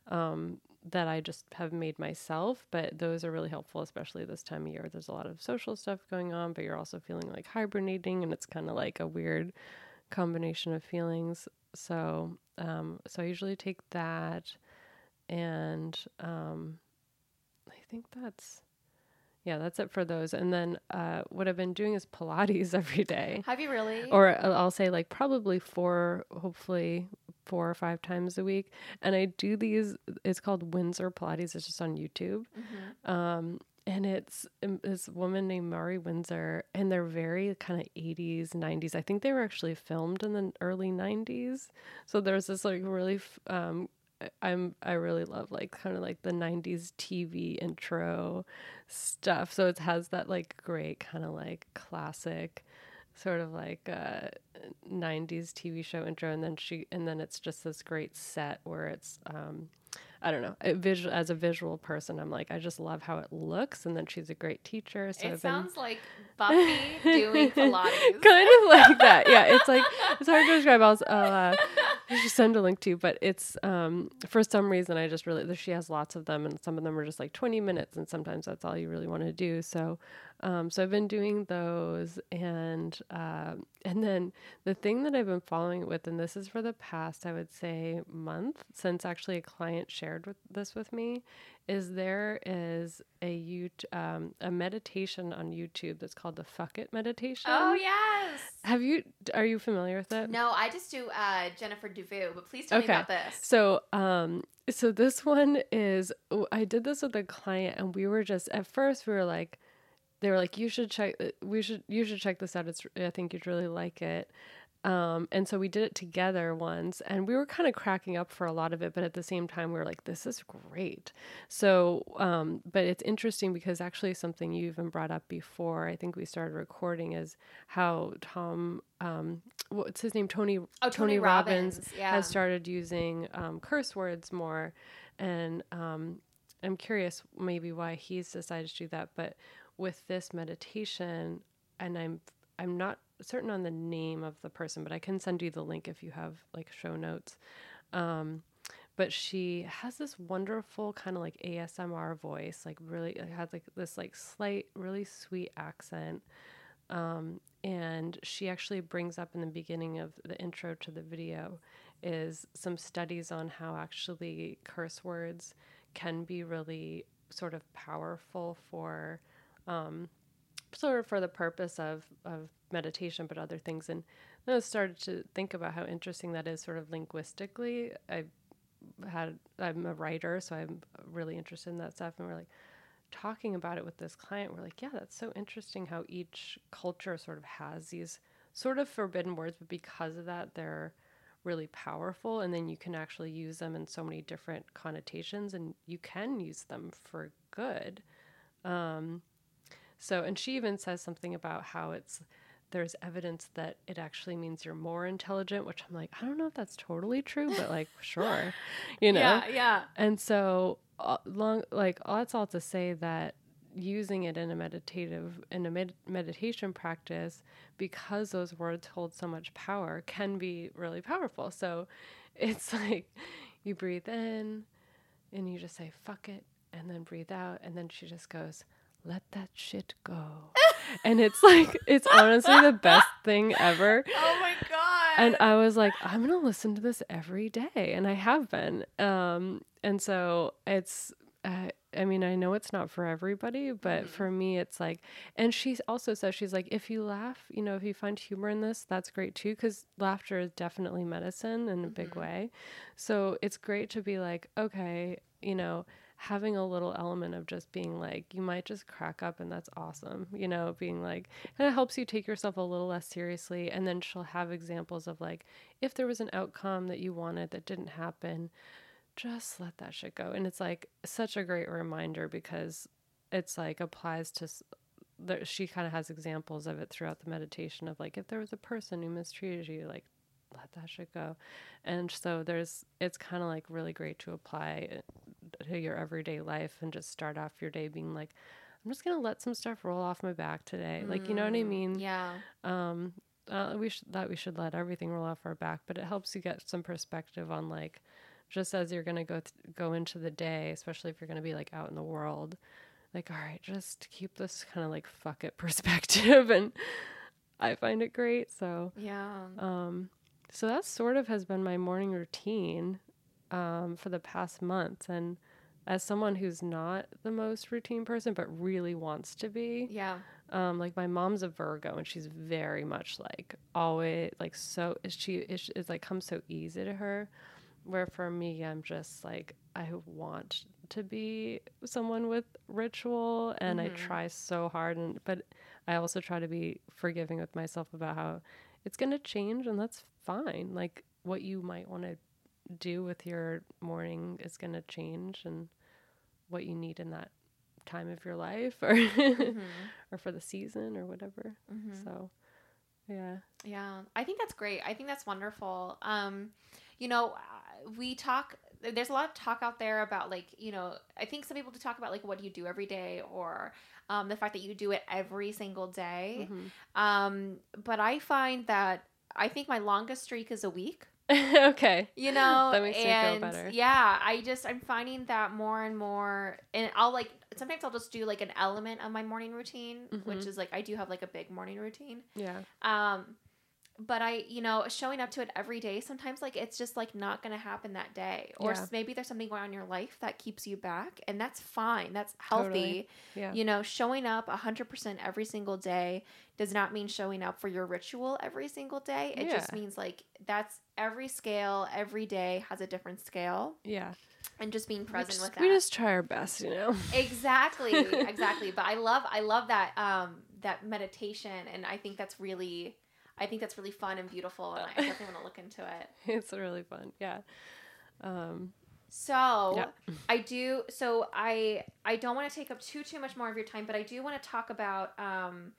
um, that I just have made myself. But those are really helpful, especially this time of year. There's a lot of social stuff going on, but you're also feeling like hibernating, and it's kind of like a weird combination of feelings. So um, so I usually take that, and um, I think that's yeah, that's it for those. And then uh, what I've been doing is Pilates every day. Have you really? Or I'll I'll say like probably four, hopefully four or five times a week. And I do these, it's called Winsor Pilates. It's just on YouTube. Mm-hmm. Um, and it's um, this woman named Mari Winsor, and they're very kind of 80s, 90s. I think they were actually filmed in the early 90s. So there's this like really, f- um, I'm I really love like kind of like the 90s TV intro stuff. So it has that like great kind of like classic sort of like uh 90s TV show intro and then she and then it's just this great set where it's um I don't know. It visual as a visual person, I'm like I just love how it looks, and then she's a great teacher. So it I've been sounds like Buffy doing Pilates. kind of like that. Yeah, it's like it's hard to describe. I'll, I'll uh, just send a link to, but it's um for some reason I just really she has lots of them, and some of them are just like 20 minutes, and sometimes that's all you really want to do. So, um, so I've been doing those, and um, and then the thing that I've been following it with, and this is for the past I would say month since actually a client shared with this with me, is there is a you um, a meditation on YouTube that's called the Fuck It meditation. Oh yes. Have you? Are you familiar with it? No, I just do uh, Jennifer Duvu, but please tell me about this. So, um, so this one is I did this with a client, and we were just at first we were like, they were like, you should check, uh, we should, you should check this out. It's, I think you'd really like it. Um, and so we did it together once, and we were kind of cracking up for a lot of it, but at the same time, we were like, this is great. So, um, but it's interesting because actually, something you even brought up before, I think we started recording, is how Tom, um, what's his name, Tony, Oh, Tony Robbins, yeah. has started using um, curse words more, and um, I'm curious maybe why he's decided to do that. But with this meditation, and I'm I'm not certain on the name of the person, but I can send you the link if you have like show notes. Um, but she has this wonderful kind of like ASMR voice, like really it has like this like slight, really sweet accent. Um, and she actually brings up in the beginning of the intro to the video is some studies on how actually curse words can be really sort of powerful for um, sort of for the purpose of, of meditation, but other things. And then I started to think about how interesting that is sort of linguistically. I had, I'm a writer, so I'm really interested in that stuff. And we're like talking about it with this client. We're like, yeah, that's so interesting how each culture sort of has these sort of forbidden words, but because of that, they're really powerful. And then you can actually use them in so many different connotations and you can use them for good. Um, so, and she even says something about how it's there's evidence that it actually means you're more intelligent, which I'm like, I don't know if that's totally true, but like, sure, you know. Yeah, yeah. And so, uh, long like that's all to say that using it in a meditative in a med- meditation practice because those words hold so much power can be really powerful. So, it's like you breathe in and you just say fuck it and then breathe out and then she just goes let that shit go. And it's like it's honestly the best thing ever. Oh my god. And I was like, I'm gonna listen to this every day, and I have been. Um, and so it's, uh, I mean, I know it's not for everybody, but for me, it's like, and she also says she's like, if you laugh, you know, if you find humor in this, that's great too, because laughter is definitely medicine in a big way. So it's great to be like, okay, you know. Having a little element of just being like, you might just crack up and that's awesome, you know, being like, of helps you take yourself a little less seriously. And then she'll have examples of like, if there was an outcome that you wanted that didn't happen, just let that shit go. And it's like such a great reminder because it's like applies to, there, she kind of has examples of it throughout the meditation of like, if there was a person who mistreated you, like, let that shit go. And so there's, it's kind of like really great to apply it to your everyday life and just start off your day being like, I'm just gonna let some stuff roll off my back today. Like, you know what I mean? yeah. um uh, we should that we should let everything roll off our back but it helps you get some perspective on like just as you're going to go th- go into the day especially if you're going to be like out in the world like all right just keep this kind of like fuck it perspective and i find it great so Yeah. um so that sort of has been my morning routine um for the past month and as someone who's not the most routine person but really wants to be yeah. um like my mom's a virgo and she's very much like always like so is she is it's like comes so easy to her where for me i'm just like i want to be someone with ritual and I try so hard and but I also try to be forgiving with myself about how it's going to change and that's fine. Like what you might want to do with your morning is going to change and what you need in that time of your life or or for the season or whatever. So yeah. Yeah, I think that's great. I think that's wonderful. Um, you know, uh, we talk. There's a lot of talk out there about like you know. I think some people do talk about like what do you do every day or um, the fact that you do it every single day. Mm-hmm. Um, but I find that I think my longest streak is a week. okay. You know, That makes me feel and better. yeah, I just I'm finding that more and more, and I'll like sometimes I'll just do like an element of my morning routine, which Mhm. is like I do have like a big morning routine. Yeah. Um, but I, you know, showing up to it every day, sometimes like it's just like not going to happen that day. Or Yeah. maybe there's something going on in your life that keeps you back, and that's fine. That's healthy. Totally. Yeah. You know, showing up 100% every single day does not mean showing up for your ritual every single day. It just means like that's every scale, every day has a different scale, Yeah. and just being present just, with that. we just try our best, you know. exactly exactly but i love i love that um that meditation and i think that's really i think that's really fun and beautiful and i definitely want to look into it it's really fun. Yeah. Um, so Yeah. i do so i i don't want to take up too too much more of your time but i do want to talk about um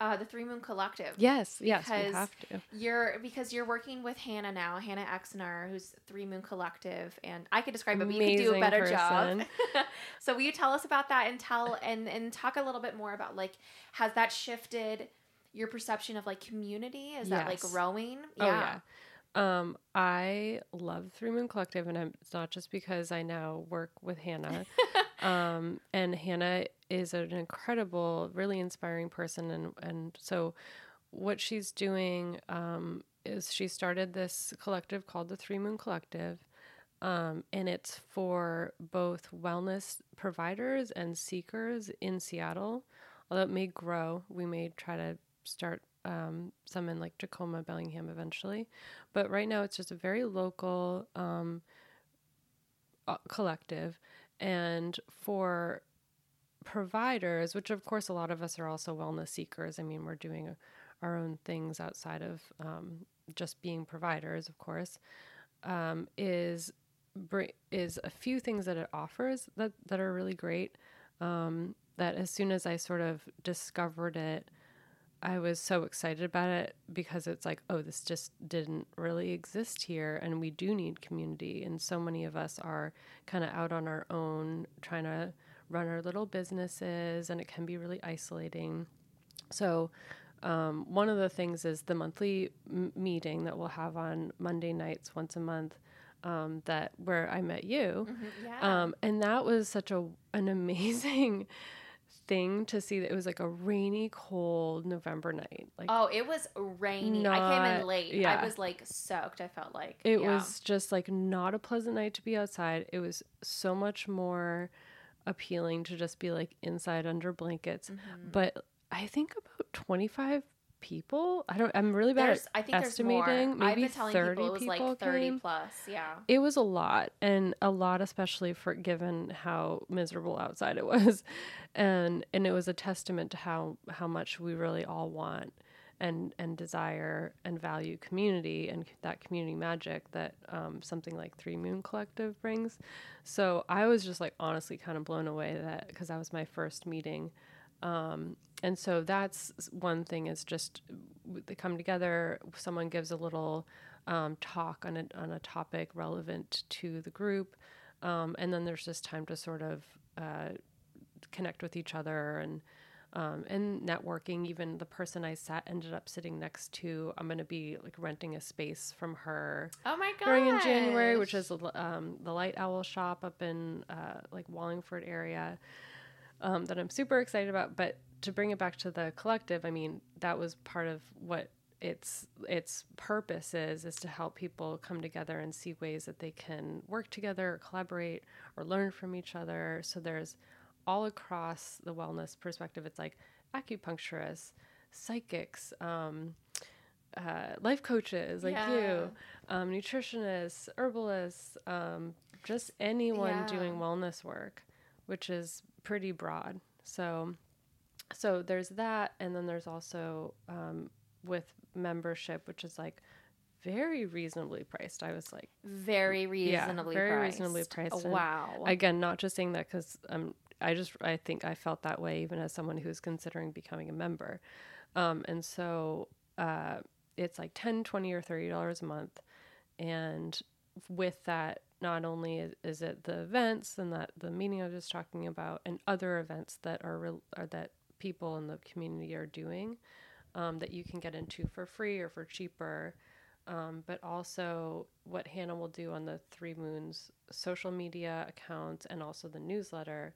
uh, the Three Moon Collective. yes, yes, we have to. You're because you're working with Hannah now, Hannah Exner, who's Three Moon Collective, and I could describe it, but you can do a better job. so will you tell us about that and tell and and talk a little bit more about like has that shifted your perception of like community? Is that like Yes. growing? Oh yeah. Um, I love Three Moon Collective, and I'm, it's not just because I now work with Hannah. um, and Hannah is an incredible, really inspiring person, and and so what she's doing um, is she started this collective called the Three Moon Collective. Um, and it's for both wellness providers and seekers in Seattle. Although it may grow, we may try to start um, some in like Tacoma, Bellingham eventually. But right now, it's just a very local um, uh, collective. And for providers, which of course a lot of us are also wellness seekers, I mean, we're doing our own things outside of um, just being providers, of course, um, is is a few things that it offers that that are really great. Um, that as soon as I sort of discovered it, I was so excited about it because it's like, oh, this just didn't really exist here, and we do need community. And so many of us are kind of out on our own, trying to run our little businesses, and it can be really isolating. So, um, one of the things is the monthly m- meeting that we'll have on Monday nights once a month. Um, that where I met you, Yeah. um, and that was such a an amazing thing to see. That it was like a rainy, cold November night. Like oh, it was rainy. I came in late. yeah. I was like soaked. I felt like it Yeah. was just like not a pleasant night to be outside. It was so much more appealing to just be like inside under blankets. Mm-hmm. But I think about twenty five people. I don't. I'm really bad There's, at I think estimating. Maybe 30 people it was like 30 came. plus. Yeah. it was a lot and a lot especially for given how miserable outside it was and and it was a testament to how how much we really all want and and desire and value community and that community magic that um, something like three moon collective brings so i was just like honestly kind of blown away that because that was my first meeting um, and so that's one thing is just they come together someone gives a little um, talk on a, on a topic relevant to the group um, and then there's just time to sort of uh, connect with each other and um, and networking even the person i sat ended up sitting next to i'm going to be like renting a space from her Oh my god. during in January, which is um, the Light Owl shop up in uh, like Wallingford area um, that I'm super excited about. But to bring it back to the collective, I mean that was part of what its its purpose is is to help people come together and see ways that they can work together, or collaborate, or learn from each other. So there's all across the wellness perspective. It's like acupuncturists, psychics. Um, uh, life coaches like Yeah. you, um, nutritionists, herbalists, um, just anyone Yeah. doing wellness work, which is pretty broad. So, so there's that, and then there's also um, with membership, which is like very reasonably priced. I was like, Very reasonably priced. very priced. reasonably priced, and Wow. again, not just saying that because um, I just I think I felt that way even as someone who's considering becoming a member, um, and so uh, it's like 10 20 or 30 dollars a month and with that not only is, is it the events and that the meeting i was just talking about and other events that are, real are that people in the community are doing um, that you can get into for free or for cheaper um, but also what hannah will do on the three moons social media accounts and also the newsletter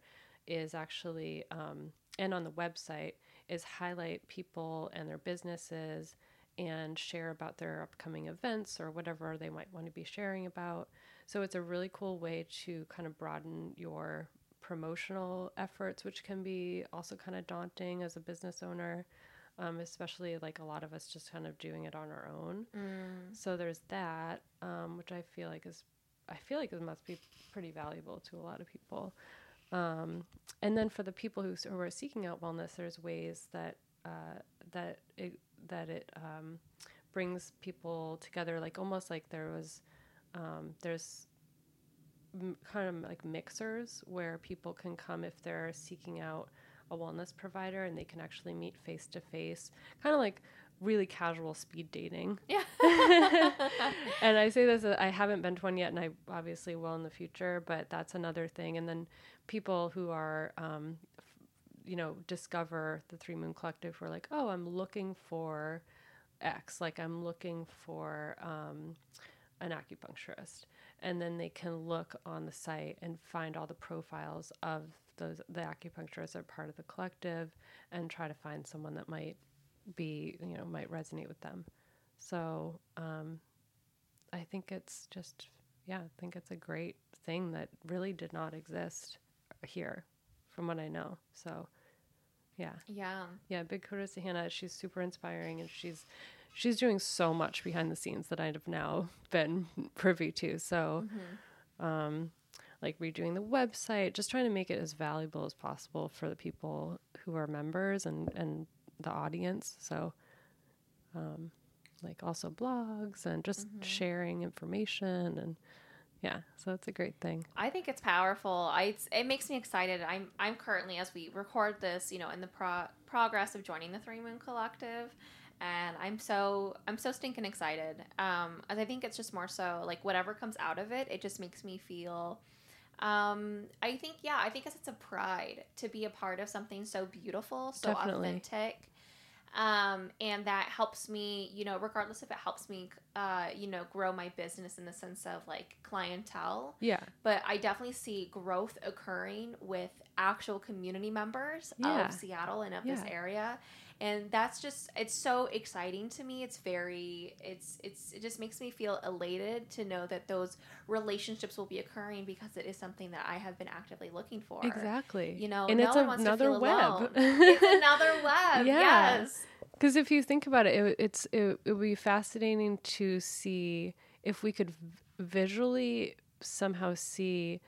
is actually um, and on the website is highlight people and their businesses and share about their upcoming events or whatever they might want to be sharing about. So it's a really cool way to kind of broaden your promotional efforts, which can be also kind of daunting as a business owner, um, especially like a lot of us just kind of doing it on our own. So there's that, um, which I feel like is, I feel like it must be pretty valuable to a lot of people. Um, and then for the people who, who are seeking out wellness, there's ways that uh, that it, that it um, brings people together, like almost like there was um, there's m- kind of like mixers where people can come if they're seeking out a wellness provider and they can actually meet face to face, kind of like really casual speed dating. Yeah. and I say this, uh, I haven't been to one yet, and I obviously will in the future, but that's another thing. And then people who are, um, f- you know, discover the Three Moon Collective who are like, oh, I'm looking for X, like I'm looking for um, an acupuncturist. And then they can look on the site and find all the profiles of those the acupuncturists that are part of the collective and try to find someone that might be, you know, might resonate with them. So um, I think it's just, yeah, I think it's a great thing that really did not exist here from what I know. So yeah, yeah. yeah, big kudos to Hannah. She's super inspiring and she's she's doing so much behind the scenes that I've now been privy to. So um like redoing the website, just trying to make it as valuable as possible for the people who are members and and the audience. So um like also blogs and just sharing information and yeah, so it's a great thing. I think it's powerful. I it's, it makes me excited. I'm I'm currently as we record this, you know, in the pro- progress of joining the Three Moon Collective, and I'm so I'm so stinking excited. Um, as I think it's just more so like whatever comes out of it, it just makes me feel. Um, I think yeah, I think it's a pride to be a part of something so beautiful, so Definitely. authentic. Um, and that helps me, you know, regardless if it helps me, uh, you know, grow my business in the sense of like clientele Yeah. but I definitely see growth occurring with actual community members Yeah. of Seattle and of this area. And that's just it's so exciting to me. It's very it's it's it just makes me feel elated to know that those relationships will be occurring because it is something that I have been actively looking for. Exactly. You know, and no it's one wants to another feel web. it's another web. Yeah. Yes. Because if you think about it, it it's it, it would be fascinating to see if we could v- visually somehow see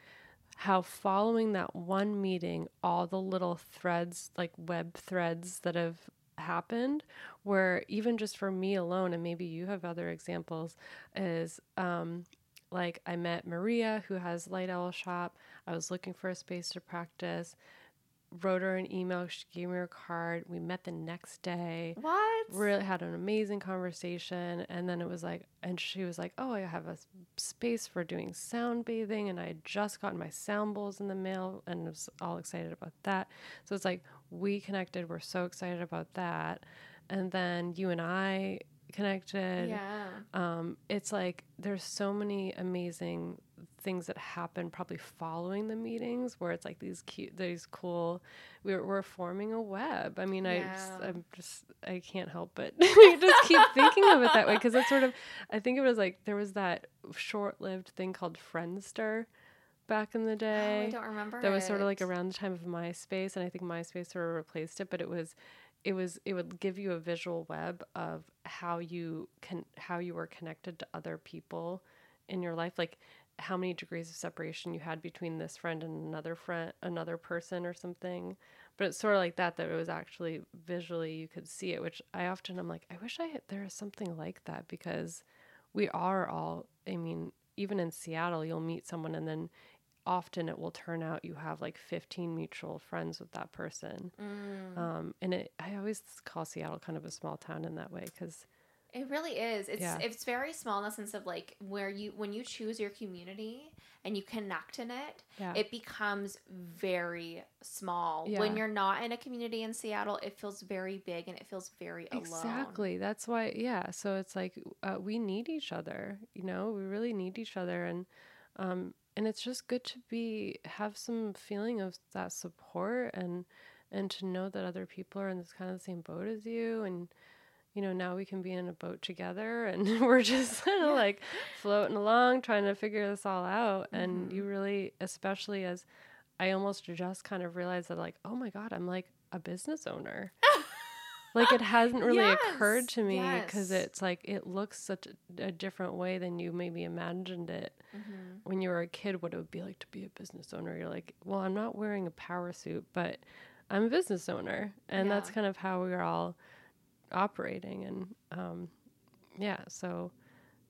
how following that one meeting, all the little threads, like web threads that have happened, where even just for me alone, and maybe you have other examples, is um, like I met Maria who has Light Owl Shop. I was looking for a space to practice. Wrote her an email. She gave me her card. We met the next day What? really had an amazing conversation and then it was like and she was like oh i have a space for doing sound bathing and i had just gotten my sound bowls in the mail and was all excited about that so it's like we connected we're so excited about that and then you and i connected Yeah. um, it's like there's so many amazing things that happen probably following the meetings where it's like these cute these cool we're, we're forming a web i mean I Yeah. i'm just i can't help but just keep thinking of it that way because it's sort of i think it was like there was that short-lived thing called friendster back in the Oh, day I don't remember. that was sort of like around the time of MySpace, and I think MySpace sort of replaced it. But it was, it was it would give you a visual web of how you can how you were connected to other people in your life like how many degrees of separation you had between this friend and another friend another person or something. But it's sort of like that that it was actually visually you could see it which i often i'm like i wish i had there was something like that because we are all i mean even in seattle you'll meet someone and then often it will turn out you have like 15 mutual friends with that person. Um, and it i always call seattle kind of a small town in that way because It really is. It's Yeah. it's very small in the sense of like where you when you choose your community and you connect in it, Yeah. it becomes very small. Yeah. When you're not in a community in Seattle, it feels very big and it feels very alone. Exactly. That's why, yeah. So it's like uh, we need each other. You know, we really need each other, and um, and it's just good to be have some feeling of that support and and to know that other people are in this kind of the same boat as you, and you know now we can be in a boat together, and we're just kind of like floating along trying to figure this all out. And you really, especially as I almost just kind of realized that like, oh my god, I'm like a business owner like it hasn't really occurred to me because yes. it's like it looks such a, a different way than you maybe imagined it Mm-hmm. when you were a kid what it would be like to be a business owner you're like well i'm not wearing a power suit but i'm a business owner and that's kind of how we're all operating and um, yeah so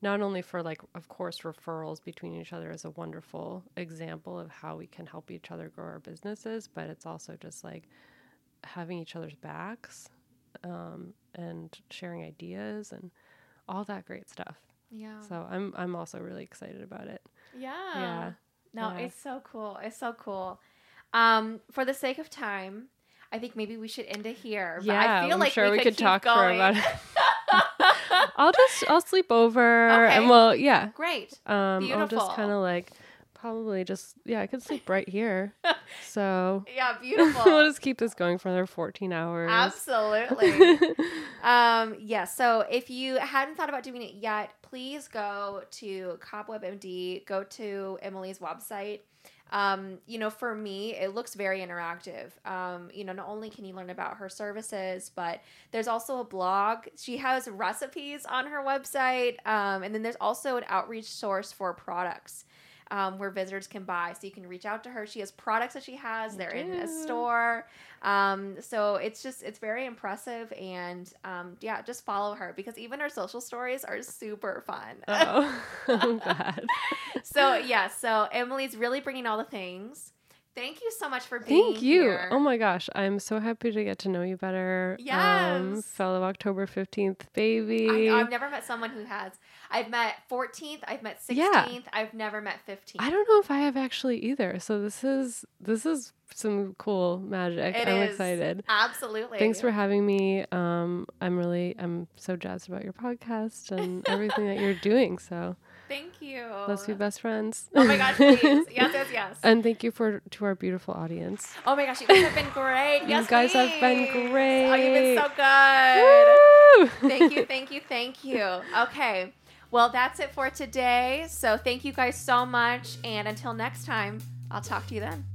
not only for like of course referrals between each other is a wonderful example of how we can help each other grow our businesses but it's also just like having each other's backs um, and sharing ideas and all that great stuff Yeah. so i'm i'm also really excited about it Yeah. Yeah. No, Yeah. it's so cool. It's so cool. Um, for the sake of time, I think maybe we should end it here. But yeah I feel i'm like sure we, could, could keep talk for about it i'll just i'll sleep over Okay. and well yeah Great. um i'll just kind of like probably just yeah i could sleep right here so Yeah, beautiful. we'll just keep this going for another 14 hours Absolutely. um, yeah, so if you hadn't thought about doing it yet, please go to Cobweb MD, go to Emily's website. Um, you know, for me, it looks very interactive. Um, you know, not only can you learn about her services, but there's also a blog. She has recipes on her website. Um, and then there's also an outreach source for products. Um, where visitors can buy, so you can reach out to her. She has products that she has; they're in a store. Um, so it's just it's very impressive, and um, yeah, just follow her because even her social stories are super fun. oh i'm glad so yeah, so Emily's really bringing all the things. Thank you so much for being here. Thank you. here. Oh my gosh, I'm so happy to get to know you better. Um, Yes. fellow October 15th baby. I, I've never met someone who has. I've met 14th. I've met 16th. Yeah. I've never met 15th. I don't know if I have actually either. So this is this is some cool magic. It I'm is. excited. Absolutely. Thanks for having me. Um, I'm really I'm so jazzed about your podcast and everything that you're doing. So Thank you. let's be best friends. Oh my gosh, please. Yes, yes, yes. and thank you for to our beautiful audience. Oh my gosh, you guys have been great. You Yes, guys have been great. Oh, you've been so good. Woo! thank you, thank you, thank you. Okay. Well, that's it for today. So thank you guys so much. And until next time, I'll talk to you then.